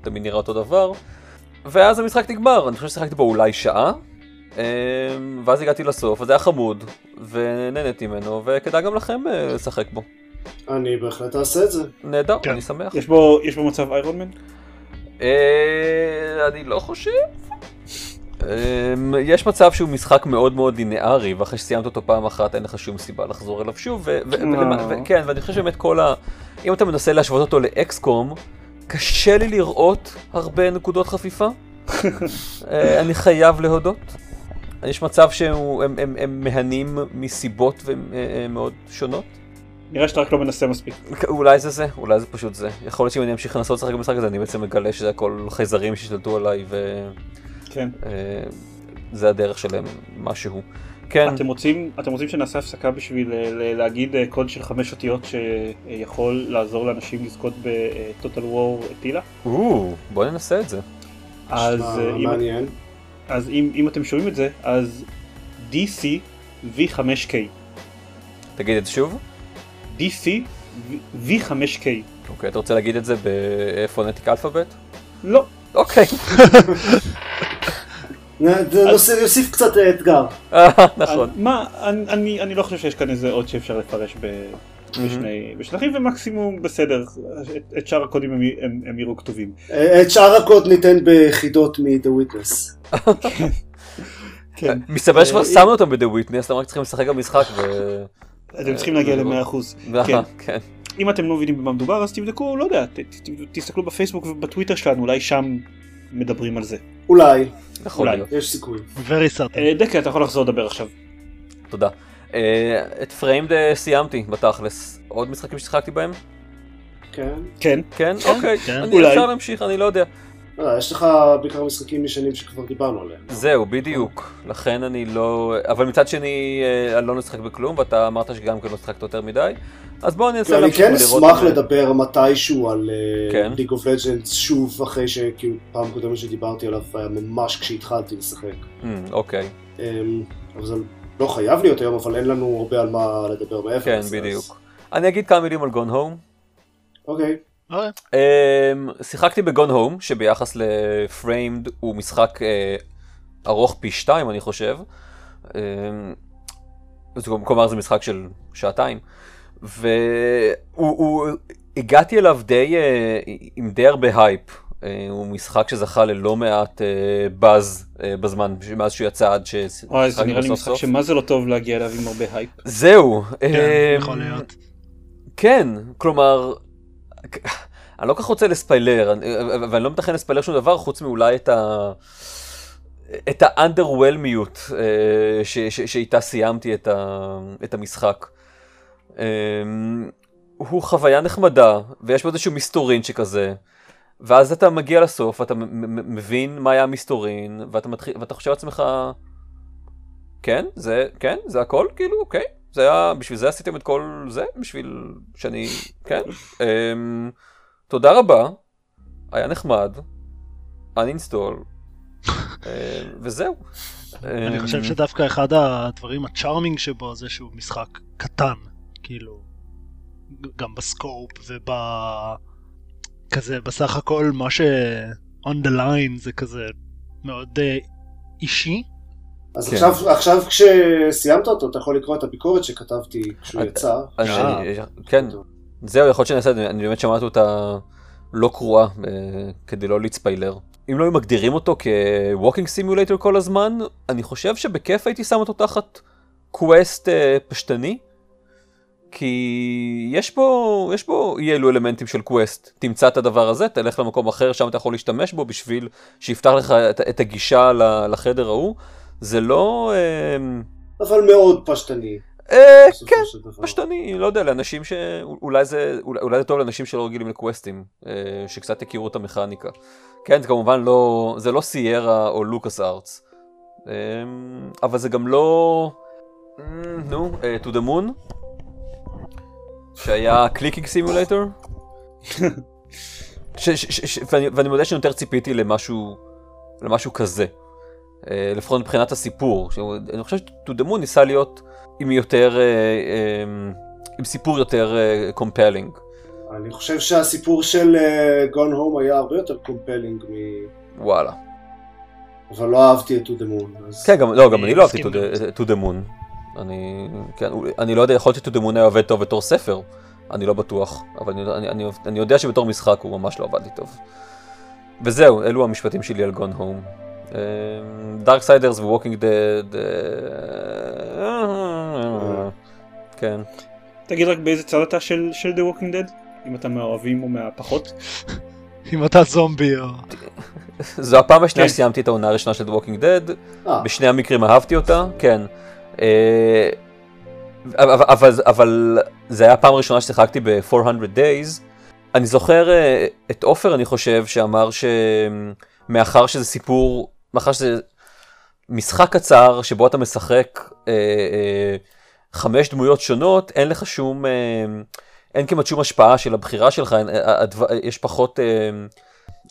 D: תמיד נראה אותו דבר. ואז המשחק נגמר, אני חושב ששיחקתי בו אולי שעה, אה, ואז הגעתי לסוף, אז זה היה חמוד, ונהניתי ממנו, וכדאי גם לכם אה, לשחק בו.
B: אני בהחלט אעשה את זה.
D: נהדר,
A: כן.
D: אני שמח.
C: יש בו יש בו מצב איירון מן?
D: אה, אני לא חושב. אה, יש מצב שהוא משחק מאוד מאוד לינארי, ואחרי שסיימת אותו פעם אחת אין לך שום סיבה לחזור אליו שוב, ו- ו- ולמה-
C: לא.
D: וכן, ואני חושב שבאמת כל ה... אם אתה מנסה להשוות אותו לאקסקום, קשה לי לראות הרבה נקודות חפיפה. אה, אני חייב להודות. יש מצב שהם הם, הם, הם מהנים מסיבות ו- אה, מאוד שונות.
C: נראה שאתה רק לא מנסה מספיק.
D: אולי זה זה, אולי זה פשוט זה. יכול להיות שאם אני אמשיך לנסות לשחק במשחק הזה, אני בעצם מגלה שזה הכל חייזרים שהשתלטו עליי, וזה
C: כן.
D: הדרך שלהם, משהו. כן,
C: אתם רוצים, אתם רוצים שנעשה הפסקה בשביל אה, להגיד אה, קוד של חמש אותיות שיכול לעזור לאנשים לזכות ב-Total War טילה?
D: או, בוא ננסה את זה.
C: אז, אה, אם,
B: מעניין.
C: אז אם, אם אתם שומעים את זה, אז DC V5K.
D: תגיד את זה שוב.
C: DC V- V5K.
D: אוקיי, אתה רוצה להגיד את זה בפונטיק אלפאבית?
C: לא.
D: אוקיי.
B: זה נושא- יוסיף קצת אה, אתגר.
D: נכון.
C: מה, אני, לא חושב שיש כאן איזה עוד שאפשר לפרש ב, בשני, בשטחים, ומקסימום בסדר, את, את שאר הקודים הם, הם, הם יראו כתובים.
B: אה, את שאר הקוד ניתן ביחידות מ-The Witness.
C: כן.
D: מסתבר שכבר
C: אה,
D: שמנו אותם ב-The Witness, אתם רק צריכים לשחק במשחק ו...
C: אתם צריכים להגיע
D: אה,
C: ל-100%.
D: אה,
C: כן.
D: כן.
C: אם אתם לא מבינים במה מדובר אז תבדקו, לא יודע, תסתכלו בפייסבוק ובטוויטר שלנו, אולי שם מדברים על זה.
B: אולי,
D: יכול
C: אולי.
B: יש סיכוי.
A: very certain.
C: אה, דקה, אתה יכול לחזור לדבר עכשיו.
D: תודה. אה, את Framed סיימתי בתכלס. עוד משחקים ששיחקתי בהם?
B: כן.
C: כן.
D: כן? אוקיי.
A: כן.
D: אני-
C: אולי.
D: אפשר להמשיך, אני לא יודע.
B: לא, יש לך בעיקר משחקים ישנים שכבר דיברנו עליהם.
D: זהו, בדיוק. לכן אני לא... אבל מצד שני, אה, אני לא נשחק בכלום, ואתה אמרת שגם כן לא שחקת יותר מדי. אז בואו ננסה
B: אני
D: להמשיך
B: כן
D: ולראות
B: אשמח
D: אם-
B: לדבר מתישהו על
D: כן.
B: League of Legends שוב אחרי שכאילו פעם קודמת שדיברתי עליו היה ממש כשהתחלתי לשחק.
D: אמ, אוקיי,
B: אמ, אבל זה לא חייב להיות היום אבל אין לנו הרבה על מה לדבר מעבר.
D: כן, בדיוק. אני אגיד כמה מילים על Gone Home.
B: אוקיי.
A: אוקיי.
D: Um, שיחקתי ב Gone Home שביחס ל Framed הוא משחק uh, ארוך פי שתיים אני חושב. Um, כלומר זה משחק של שעתיים. והגעתי אליו די uh, עם די הרבה hype. Uh, הוא משחק שזכה ללא מעט uh, buzz uh, בזמן מאז שהוא יצא עד ששיחקנו
C: וואי, זה נראה לי משחק. שמה זה לא טוב להגיע אליו עם הרבה הייפ.
D: זהו.
A: כן, יכול להיות.
D: כן, כלומר, אני לא כל כך רוצה לספיילר, אני- ואני לא מתכן לספיילר שום דבר חוץ מאולי את ה... את ה underwhelm יות אה, ש- ש- שאיתה סיימתי את, ה... את המשחק. אה, הוא חוויה נחמדה, ויש בו איזשהו מסתורין שכזה, ואז אתה מגיע לסוף, אתה מבין מה היה המסתורין, ואתה, מתחיל, ואתה חושב לעצמך, כן, זה, כן, זה הכל, כאילו, אוקיי, זה היה, בשביל זה עשיתם את כל זה, בשביל שאני, כן, אמ, תודה רבה, היה נחמד, uninstall, אמ, וזהו.
A: אני
D: אמ,
A: חושב שדווקא אחד הדברים הצ'ארמינג שבו זה שהוא משחק קטן, כאילו, גם בסקופ וב... כזה בסך הכל מה ש... on the line זה כזה מאוד אה, אישי.
B: אז
D: כן.
B: עכשיו, עכשיו כשסיימת אותו אתה יכול לקרוא את הביקורת שכתבתי כשהוא
D: אני-
B: יצא.
D: אני-
A: אה.
D: כן, זהו, יכול להיות שנעשה את זה, אני באמת שמעתי אותה לא קרואה, אה, כדי לא להצפיילר. אם לא היו מגדירים אותו כווקינג סימולטור כל הזמן, אני חושב שבכיף הייתי שם אותו תחת quest אה, פשטני. כי יש בו, יש בו אי אלו אלמנטים של quest. תמצא את הדבר הזה, תלך למקום אחר, שם אתה יכול להשתמש בו בשביל שיפתח לך את, את הגישה לחדר ההוא. זה לא... אה,
B: אבל מאוד פשטני.
D: אה, כן. פשטני, לא יודע, לאנשים ש... אולי זה, אולי, זה טוב לאנשים שלא רגילים ל quest ים, אה, שקצת יכירו את המכניקה. כן, זה כמובן לא, זה לא Sierra או LucasArts, אה, אבל זה גם לא, אה, נו, אה, to the moon, שהיה clicking simulator, ואני, מודה שיותר ציפיתי למשהו, למשהו כזה. אה, לפחות מבחינת הסיפור. אני חושב Moon ניסה להיות עם יותר, אה, אה, עם סיפור יותר compelling.
B: אני חושב שהסיפור של Gone Home היה הרבה יותר compelling מ...
D: וואלה.
B: אבל לא אהבתי את To the Moon.
D: כן, גם, לא, גם
A: אני
D: לא אהבתי To the- To the Moon. אני, כן, אני לא יודע, יכול להיות היה עובד טוב בתור ספר, אני לא בטוח, אבל אני, אני, אני, אני יודע שבתור משחק הוא ממש לא עבד לי טוב. וזהו, אלו המשפטים שלי על Gone Home. Darksiders ו Walking Dead, כן.
C: תגיד רק באיזה צד אתה של, של The Walking Dead? אם אתה מהאוהבים או מהפחות?
A: אם אתה זומבי או...
D: זו הפעם השנייה
C: כן.
D: שסיימתי את העונה הראשונה של The Walking Dead,
B: אה,
D: בשני המקרים אהבתי אותה, כן. אה, אבל, אבל, אבל זה היה הפעם הראשונה ששיחקתי ב-400 Days. אני זוכר אה, את עופר, אני חושב, שאמר שמאחר שזה סיפור, מאחר שזה משחק קצר שבו אתה משחק אה, אה, חמש דמויות שונות, אין לך שום, אה, אין כמעט שום השפעה של הבחירה שלך, אין, אה, הדבר, יש פחות, אה,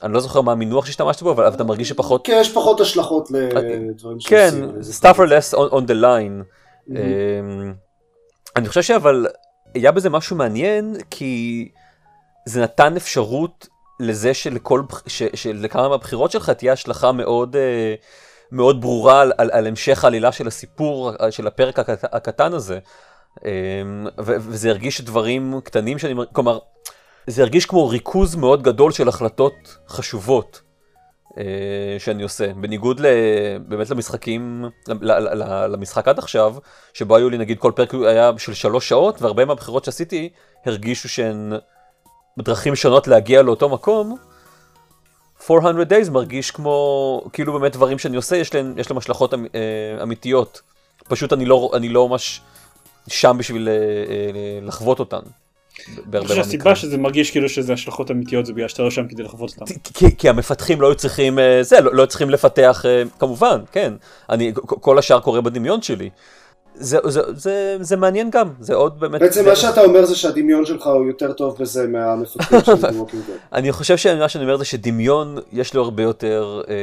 D: אני לא זוכר מה המינוח שהשתמשת בו, אבל אתה מרגיש שפחות,
B: כן, יש פחות השלכות לדברים
D: כן,
B: שעושים. זה
D: stuff or less on, on the line.
B: Mhm.
D: אמ, אני חושב שאבל היה בזה משהו מעניין כי זה נתן אפשרות לזה שלכל, ש, שלכמה מהבחירות שלך תהיה השלכה מאוד, אה, מאוד ברורה על, על, על המשך העלילה של הסיפור, אה, של הפרק הקט, הקטן הזה. אמ, ו, וזה הרגיש דברים קטנים שאני, מר- כלומר, זה הרגיש כמו ריכוז מאוד גדול של החלטות חשובות. אה, שאני עושה, בניגוד ל, באמת למשחקים, ל, ל, ל, למשחק עד עכשיו, שבו היו לי נגיד כל פרק היה של שלוש שעות, והרבה מהבחירות שעשיתי הרגישו שהן דרכים שונות להגיע לאותו מקום. 400 days מרגיש כמו, כאילו באמת דברים שאני עושה, יש להם, יש להם השלכות אמ, אה, אמיתיות. פשוט אני לא, אני לא ממש שם בשביל אה, אה, לחוות אותן.
C: אני
D: בהרבה
C: חושב שהסיבה. שזה מרגיש כאילו שזה השלכות אמיתיות זה בגלל שאתה לא שם כדי לחוות אותם.
D: כי, כי המפתחים לא היו צריכים, אה, זה, לא, לא צריכים לפתח, אה, כמובן, כן. אני, כל השאר קורה בדמיון שלי. זה, זה, זה, זה מעניין גם, זה עוד באמת...
B: בעצם מה שאתה אומר זה שהדמיון שלך הוא יותר טוב בזה מהמפתחים של Dead.
D: אני חושב שמה שאני אומר זה שדמיון, יש לו הרבה יותר אה,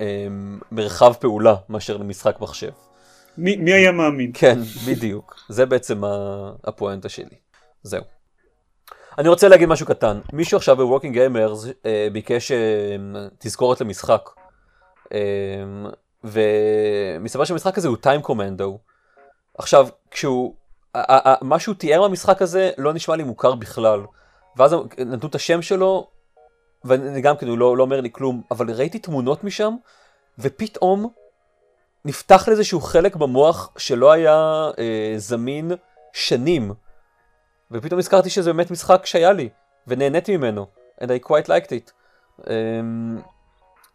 D: אה, מרחב פעולה מאשר למשחק מחשב.
C: מי מי היה מאמין?
D: כן, בדיוק. זה בעצם הפואנטה שלי. זהו. אני רוצה להגיד משהו קטן. מישהו עכשיו ב-Walking Gamers אה, ביקש אה, תזכורת למשחק. אה, ומסתבר שהמשחק הזה הוא Time Commando. עכשיו, כשהוא... מה שהוא תיאר מהמשחק הזה לא נשמע לי מוכר בכלל. ואז נתנו את השם שלו, ואני גם כן, הוא לא, לא אומר לי כלום, אבל ראיתי תמונות משם, ופתאום נפתח לאיזשהו חלק במוח שלא היה אה, זמין שנים. ופתאום הזכרתי שזה באמת משחק שהיה לי, ונהניתי ממנו. And I quite liked it. אה,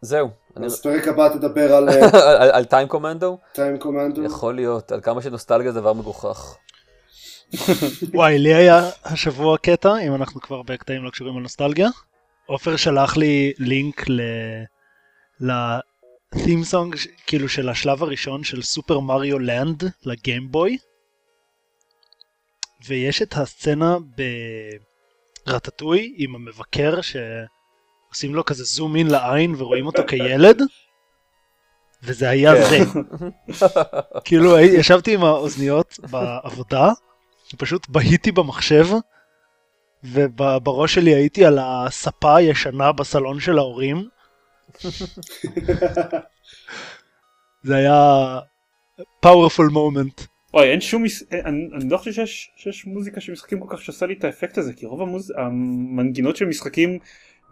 D: זהו. אני...
B: אז פרק הבא תדבר על אה,
D: על, על טיים קומנדו?
B: Time Commando.
D: יכול להיות, על כמה שנוסטלגיה זה דבר מגוחך.
A: וואי, לי היה השבוע קטע, אם אנחנו כבר בקטעים לא קשורים לנוסטלגיה. עופר שלח לי לינק ל... ל-theme song, ש- כאילו של השלב הראשון של סופר מריו לנד לגיימבוי. ויש את הסצנה ברטטוי עם המבקר שעושים לו כזה זום אין לעין ורואים אותו כילד. וזה היה
D: כן.
A: זה. כאילו ישבתי עם האוזניות בעבודה, ופשוט בהיתי במחשב, ובראש שלי הייתי על הספה הישנה בסלון של ההורים. זה היה powerful moment.
C: וואי אין שום מס... אין- אני, אני לא חושב שיש, שיש מוזיקה של משחקים כל כך שעושה לי את האפקט הזה כי רוב המוז... המנגינות של משחקים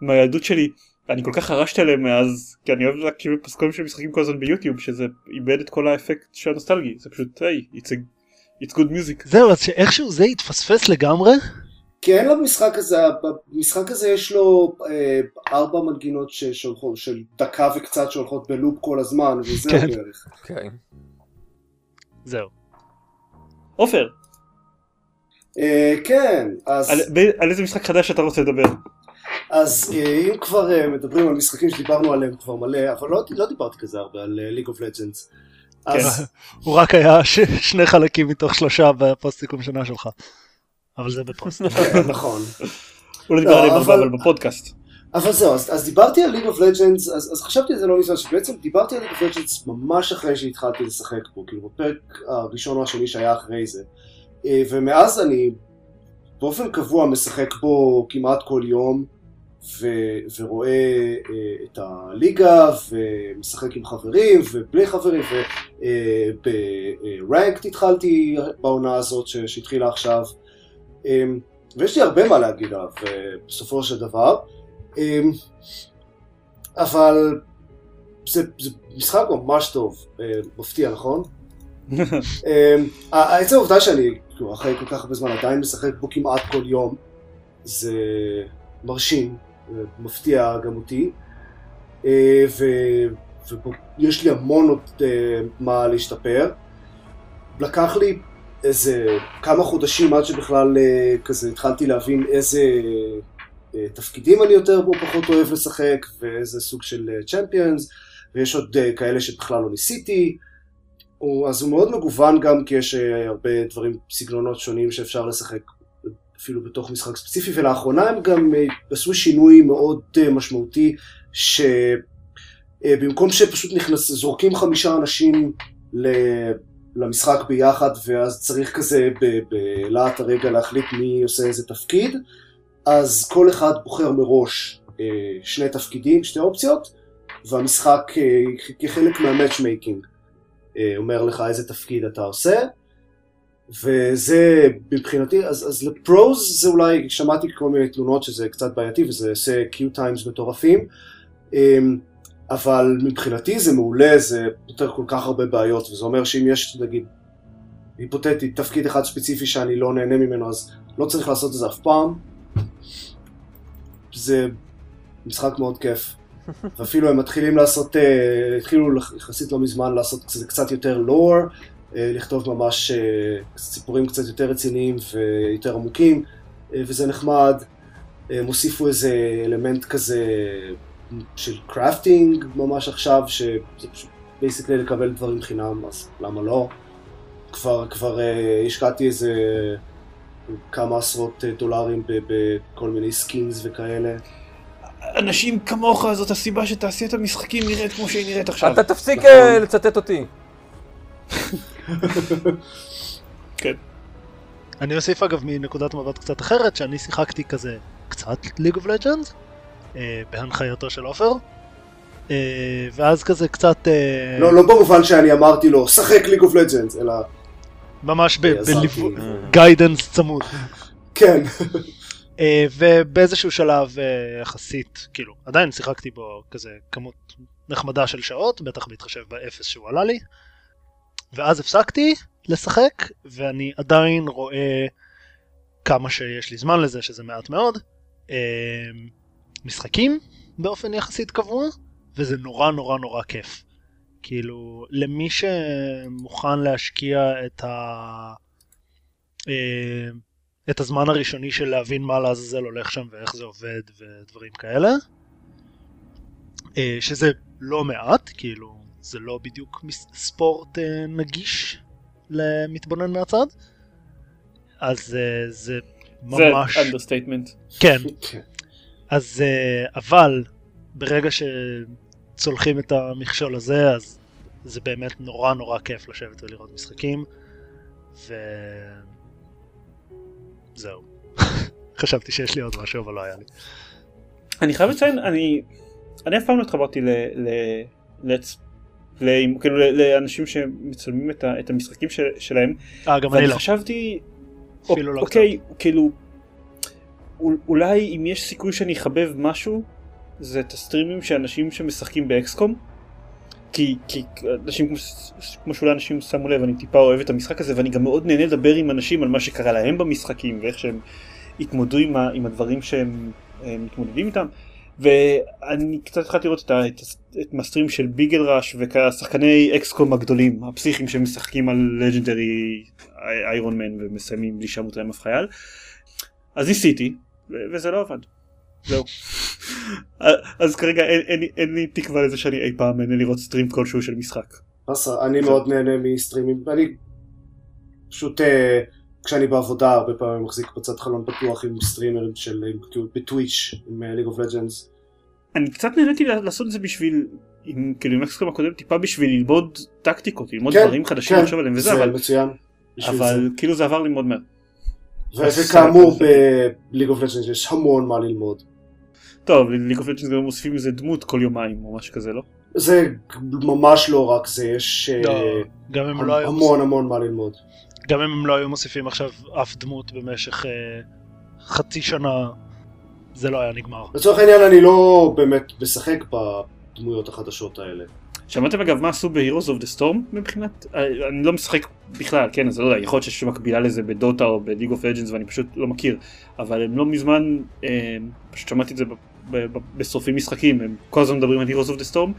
C: מהילדות שלי אני כל כך חרשתי עליהם מאז כי אני אוהב להקשיב פסקולים של משחקים כל הזמן ביוטיוב שזה איבד את כל האפקט של הנוסטלגי זה פשוט היי it's, a- it's good music
A: זהו, אז שאיכשהו זה התפספס לגמרי,
B: כי אין למשחק הזה, במשחק הזה יש לו אה, ארבע מנגינות ש- שהולכות, של דקה וקצת שהולכות בלופ כל הזמן, וזהו
A: כן.
B: בערך.
D: כן.
A: זהו.
C: עופר
B: אה, כן, אז...
C: על, איזה משחק חדש אתה רוצה לדבר
B: אז אה, אם כבר אה, מדברים על משחקים שדיברנו עליהם כבר מלא, אבל לא, לא דיברתי כזה הרבה על League of Legends. אז
A: הוא רק היה שני חלקים מתוך שלושה בפוסט סיכום שנה שלך. אבל זה בפוסט.
B: כן, נכון.
C: הוא לא דיבר
B: לא,
C: עליהם הרבה
B: אבל
C: בפודקאסט
B: אבל זהו, אז, אז דיברתי על League of Legends, אז, חשבתי על זה לא מזמן, שבעצם דיברתי על League of Legends ממש אחרי שהתחלתי לשחק בו, כאילו בפרק הראשון או השני שהיה אחרי זה. אה, ומאז אני באופן קבוע משחק בו כמעט כל יום, ו, ורואה אה, את הליגה, ומשחק עם חברים, ובלי חברים, וברנקט התחלתי בעונה הזאת שהתחילה עכשיו. אה, ויש לי הרבה מה להגיד עליו אה, בסופו של דבר. אמ, אבל זה, זה משחק ממש טוב, אה, מפתיע נכון? אמ, עצם העובדה שאני כאילו, אחרי כל כך הרבה זמן עדיין משחק בו כמעט כל יום זה מרשים, מפתיע גם אותי ויש לי המון עוד מה להשתפר. לקח לי איזה כמה חודשים עד שבכלל אה, כזה התחלתי להבין איזה תפקידים אני יותר או פחות אוהב לשחק ואיזה סוג של צ'מפיונס ויש עוד אה, כאלה שבכלל לא ניסיתי. הוא, אז הוא מאוד מגוון גם כי יש אה, הרבה דברים, סגנונות שונים שאפשר לשחק אפילו בתוך משחק ספציפי, ולאחרונה הם גם אה, עשו שינוי מאוד אה, משמעותי, שבמקום שפשוט נכנס, זורקים חמישה אנשים ל- למשחק ביחד, ואז צריך כזה בלהט הרגע להחליט מי עושה איזה תפקיד, אז כל אחד בוחר מראש אה, שני תפקידים, שתי אופציות, והמשחק אה, כחלק מה-matchmaking אה, אומר לך איזה תפקיד אתה עושה, וזה מבחינתי, אז, אז לפרוז זה אולי, שמעתי כל מיני תלונות שזה קצת בעייתי וזה עושה queue times מטורפים, אמ, אבל מבחינתי זה מעולה, זה פותר כל כך הרבה בעיות, וזה אומר שאם יש, נגיד, היפותטית, תפקיד אחד ספציפי שאני לא נהנה ממנו, אז לא צריך לעשות את זה אף פעם. זה משחק מאוד כיף. ואפילו הם מתחילים לעשות, אה, התחילו יחסית לא מזמן לעשות קצת, קצת יותר לור, אה, לכתוב ממש אה, סיפורים קצת יותר רציניים ויותר עמוקים, וזה נחמד. הם הוסיפו איזה אלמנט כזה של crafting ממש עכשיו, שזה פשוט basically לקבל דברים חינם, אז למה לא? כבר, כבר השקעתי איזה כמה עשרות דולרים בכל מיני skins וכאלה.
C: אנשים כמוך זאת הסיבה שתעשיית המשחקים נראית כמו שהיא נראית עכשיו.
D: אתה תפסיק
B: נכון.
D: אה, לצטט אותי.
C: כן.
A: אני אוסיף אגב מנקודת מבט קצת אחרת, שאני שיחקתי כזה קצת League of Legends, בהנחייתו של עופר, אה, ואז כזה קצת, אה,
B: לא, לא במובן שאני אמרתי לו, שחק League of Legends, אלא
A: ממש ב-
B: עזרתי.
A: בליווי, guidance צמוד.
B: כן.
A: אה, ובאיזשהו שלב אה, יחסית, כאילו, עדיין שיחקתי בו כזה כמות נחמדה של שעות, בטח בהתחשב באפס שהוא עלה לי, ואז הפסקתי לשחק, ואני עדיין רואה כמה שיש לי זמן לזה, שזה מעט מאוד, אה, משחקים באופן יחסית קבוע, וזה נורא נורא נורא כיף. כאילו, למי שמוכן להשקיע את ה... אה, את הזמן הראשוני של להבין מה לעזאזל הולך שם ואיך זה עובד ודברים כאלה. אה, שזה לא מעט, כאילו זה לא בדיוק ספורט אה, נגיש למתבונן מהצד. אז אה, זה
C: זה
A: ממש...
C: understatement.
A: כן,
B: כן.
A: אז אבל ברגע שצולחים את המכשול הזה אז זה באמת נורא נורא כיף לשבת ולראות משחקים וזהו. חשבתי שיש לי עוד משהו אבל לא היה לי.
C: אני חייב לציין, אני אני אף פעם לא התחברתי play, כאילו לאנשים שמצלמים את ה- את המשחקים של- שלהם.
A: אה גם אני
C: ואני
A: לא.
C: חשבתי,
A: אפילו לא
C: אוקיי, כאילו, אול- אולי אם יש סיכוי שאני אחבב משהו, זה את הסטרימים של אנשים שמשחקים באקסקום. כי, כי אנשים כמו, שאולי אנשים שמו לב, אני טיפה אוהב את המשחק הזה ואני גם מאוד נהנה לדבר עם אנשים על מה שקרה להם במשחקים ואיך שהם התמודדו עם, ה, עם הדברים שהם מתמודדים איתם. ואני קצת התחלתי לראות את, את, את מהסטרים של ביגל ראש וכשחקני אקסקום הגדולים הפסיכיים שמשחקים על לג'נדרי Iron Man ומסיימים בלי שמות להם אף חייל. אז ניסיתי וזה לא עבד. זהו. אז כרגע אין, אין, אין לי תקווה לזה שאני אי פעם אהנה לראות סטרים כלשהו של משחק.
B: אני מאוד נהנה מסטרימים, אני פשוט אה, כשאני בעבודה הרבה פעמים מחזיק בצד חלון פתוח עם סטרימרים של עם- בטוויץ' עם ליג אוף לג'אנס.
C: אני קצת נהניתי לעשות את זה בשביל עם כאילו עם XCOM הקודם טיפה בשביל ללמוד טקטיקות ללמוד
B: כן,
C: דברים חדשים
B: כן,
C: לחשוב עליהם וזה
B: זה
C: אבל,
B: מצוין. בשביל זה.
C: אבל כאילו זה עבר לי מאוד מהר.
B: וכאמור
C: זה-
B: בליג אוף לג'אנס יש המון מה ללמוד.
C: טוב League of Legends גם מוסיפים איזה דמות כל יומיים או משהו כזה לא?
B: זה ממש לא רק זה, יש אה,
A: לא, לא
B: המון המון מה ללמוד.
A: גם אם הם לא היו מוסיפים עכשיו אף דמות במשך אה, חצי שנה זה לא היה נגמר.
B: לצורך העניין אני לא באמת משחק בדמויות החדשות האלה.
C: שמעתם אגב מה עשו ב-Heroes of the Storm מבחינת? אה, אני לא משחק בכלל, כן, אז לא יודע, יכול להיות שיש מקבילה לזה בדוטה או ב-League of Legends ואני פשוט לא מכיר, אבל הם לא מזמן, אה, פשוט שמעתי את זה בשורפים משחקים, הם כל הזמן מדברים על Heroes of the Storm,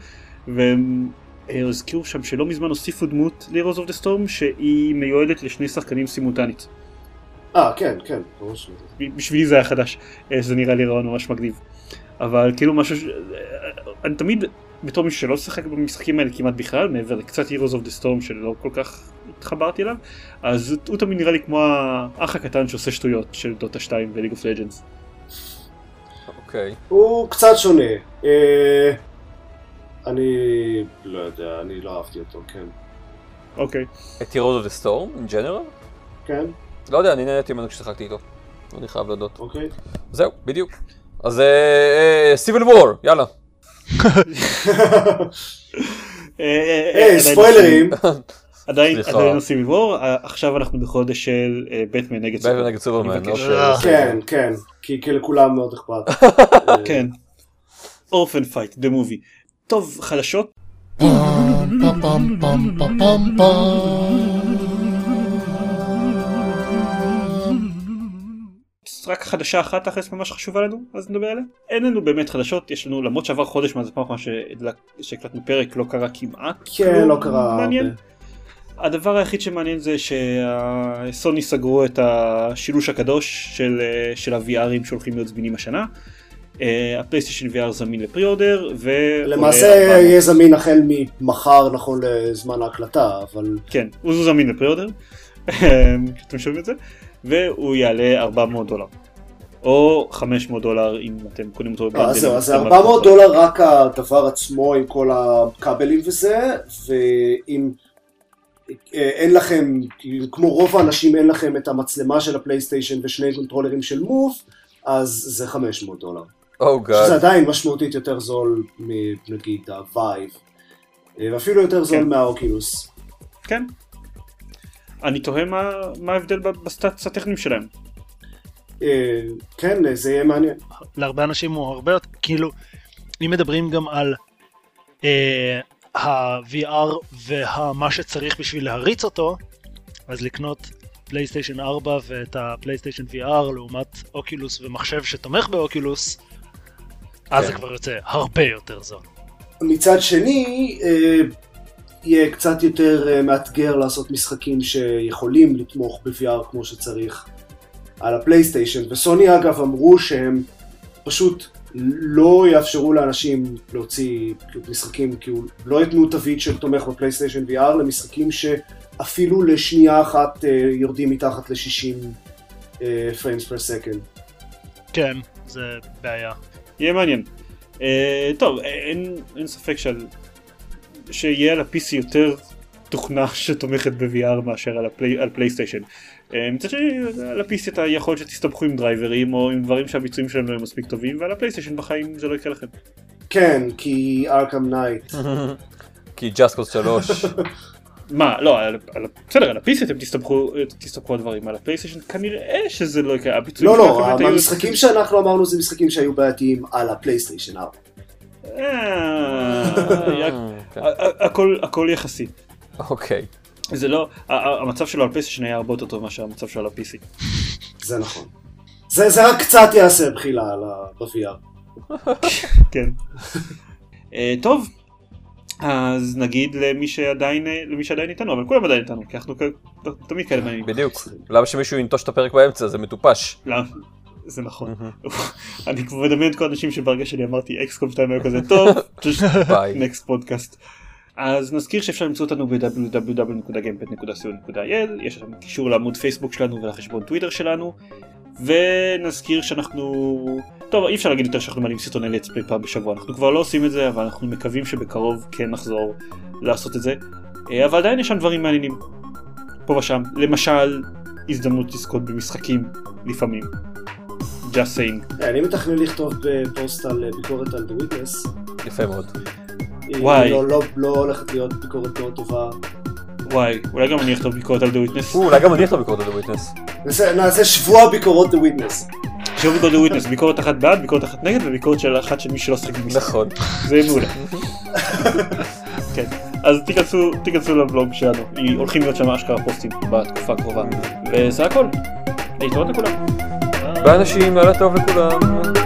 C: והם אה, הזכירו שם שלא מזמן הוסיפו דמות ל-Heroes of the Storm שהיא מיועדת לשני שחקנים סימולטנית.
B: אה כן כן. ברור ש-
C: ב- בשבילי זה היה חדש, אה, זה נראה לי רעיון ממש מגניב. אבל כאילו משהו, ש... אני תמיד בתור מישהו שלא שיחק במשחקים האלה כמעט בכלל, מעבר לקצת Heroes of the Storm שלא כל כך התחברתי אליו, אז הוא תמיד נראה לי כמו האח הקטן שעושה שטויות של דוטה 2 וליג אוף לג'אנס.
D: אוקיי.
B: הוא קצת שונה. אה, אני לא יודע, אני לא אהבתי אותו, כן.
C: אוקיי.
D: את Heroes of the Storm, in general?
B: כן,
D: לא יודע, אני נהניתי ממנו כששיחקתי איתו. אני חייב להודות.
B: אוקיי.
D: זהו, בדיוק. אז Civil War, יאללה.
B: היי, ספוילרים.
C: עדיין עושים war, עכשיו אנחנו בחודש של בטמן נגד
D: בטמן נגד סופרמן.
B: כן, כן, כי כי לכולם מאוד אכפת.
C: כן. Orphan Fight, the movie. טוב, חדשות? רק חדשה אחת תכלס ממש חשובה לנו, אז נדבר עליה. אין לנו באמת חדשות, יש לנו, למרות שעבר חודש מאז הפעם האחרונה שהקלטנו פרק, לא קרה כמעט
B: כן, לא קרה
C: מעניין.
B: הרבה.
C: הדבר היחיד שמעניין זה שסוני סגרו את השילוש הקדוש של, של ה-VRים שהולכים להיות זמינים השנה. אה, הפלייסטיישן VR זמין לפרי אורדר. ועולה
B: למעשה
C: 400
B: יהיה זמין החל ממחר נכון לזמן ההקלטה, אבל
C: כן, הוא זמין לפרי אורדר. אתם שומעים את זה? והוא יעלה 400 דולר. או 500 דולר אם אתם קונים אותו
B: אה, אז זהו, אז זה
C: אתם
B: 400 דולר רק הדבר עצמו עם כל הכבלים וזה, ואם אה, אין לכם, כמו רוב האנשים אין לכם את המצלמה של הפלייסטיישן ושני קונטרולרים של Move, אז זה 500 דולר.
D: או
B: שזה. עדיין משמעותית יותר זול מנגיד ה-Vive, אה, ואפילו יותר זול
C: כן.
B: מה-Oculus.
C: כן. אני תוהה מה, מה ההבדל ב-stats הטכניים שלהם.
B: אה, כן, זה יהיה מעניין.
A: להרבה אנשים הוא הרבה יותר, כאילו, אם מדברים גם על אה, ה-VR ומה שצריך בשביל להריץ אותו, אז לקנות פלייסטיישן 4 ואת הפלייסטיישן VR לעומת Oculus ומחשב שתומך ב-Oculus, אז זה
D: כן.
A: כבר יוצא הרבה יותר זול.
B: מצד שני, אה, יהיה קצת יותר אה, מאתגר לעשות משחקים שיכולים לתמוך ב-VR כמו שצריך על הפלייסטיישן, וסוני אגב אמרו שהם פשוט לא יאפשרו לאנשים להוציא משחקים, כאילו לא יתנו תווית של תומך בפלייסטיישן VR למשחקים שאפילו לשנייה אחת אה, יורדים מתחת ל-60 frames per second.
A: כן, זה בעיה.
C: יהיה מעניין. אה, טוב, אין, אין ספק שעל, שיהיה על ה-PC יותר תוכנה שתומכת ב-VR מאשר על, הפלי, על פלייסטיישן. מצד שני, על ה-PC אתה יכול שתסתבכו עם דרייברים או עם דברים שהביצועים שלהם לא יהיו מספיק טובים, ועל הפלייסטיישן בחיים זה לא יקרה לכם.
B: כן, כי Arkham Knight.
D: כי Just Cause 3.
C: מה, לא, על, על, בסדר, על ה-PC אתם תסתבכו, תסתבכו על דברים, על הפלייסטיישן כנראה שזה לא יקרה, הביצועים
B: לא, לא, המשחקים שאנחנו אמרנו זה משחקים שהיו בעייתיים על הפלייסטיישן 4.
D: כן.
C: הכל הכל יחסי.
D: אוקיי.
C: זה לא, המצב שלו על פלייסטיישן היה הרבה יותר טוב מאשר המצב שלו על ה-PC.
B: זה נכון. זה, זה רק קצת יעשה בחילה על ה- ב-VR.
C: כן. אה, טוב, אז נגיד למי שעדיין, למי שעדיין איתנו, אבל כולם עדיין איתנו, כי אנחנו כ- תמיד כאלה מעניינים.
D: בדיוק. למה שמישהו ינטוש את הפרק באמצע? זה מטופש.
C: למה? זה נכון. אני כבר מדמיין את כל האנשים שברגע שאני אמרתי אקסקום 2 היו כזה טוב. נקסט פודקאסט. אז נזכיר שאפשר למצוא אותנו ב-www.gamepad.co.il, יש שם קישור לעמוד פייסבוק שלנו ולחשבון טוויטר שלנו, ונזכיר שאנחנו... טוב, אי אפשר להגיד יותר שאנחנו מעלים סרטוני לטספליי פעם בשבוע, אנחנו כבר לא עושים את זה, אבל אנחנו מקווים שבקרוב כן נחזור לעשות את זה. אה, אבל עדיין יש שם דברים מעניינים. פה ושם, למשל, הזדמנות לזכות במשחקים, לפעמים. Just saying.
B: אני מתכנן לכתוב בפוסט על אה, ביקורת על The Witness.
D: יפה מאוד.
B: היא
C: וואי.
B: לא, לא, לא הולכת להיות ביקורת מאוד טובה.
C: וואי, אולי גם אני אכתוב ביקורת על The Witness.
D: או, אולי גם אני אכתוב ביקורת על וויטנס.
B: נעשה, נעשה שבוע ביקורות The Witness.
C: שוב ביקורת The Witness, ביקורת אחת בעד, ביקורת אחת נגד, וביקורת של אחת של מי שלא שחק במשחק.
D: נכון.
C: זה מעולה. כן, אז תיכנסו, תיכנסו לבלוג שלנו, הולכים להיות שם אשכרה פוסטים בתקופה הקרובה. וזה הכל. להתראות לכולם.
D: ביי אנשים, לילה טוב לכולם.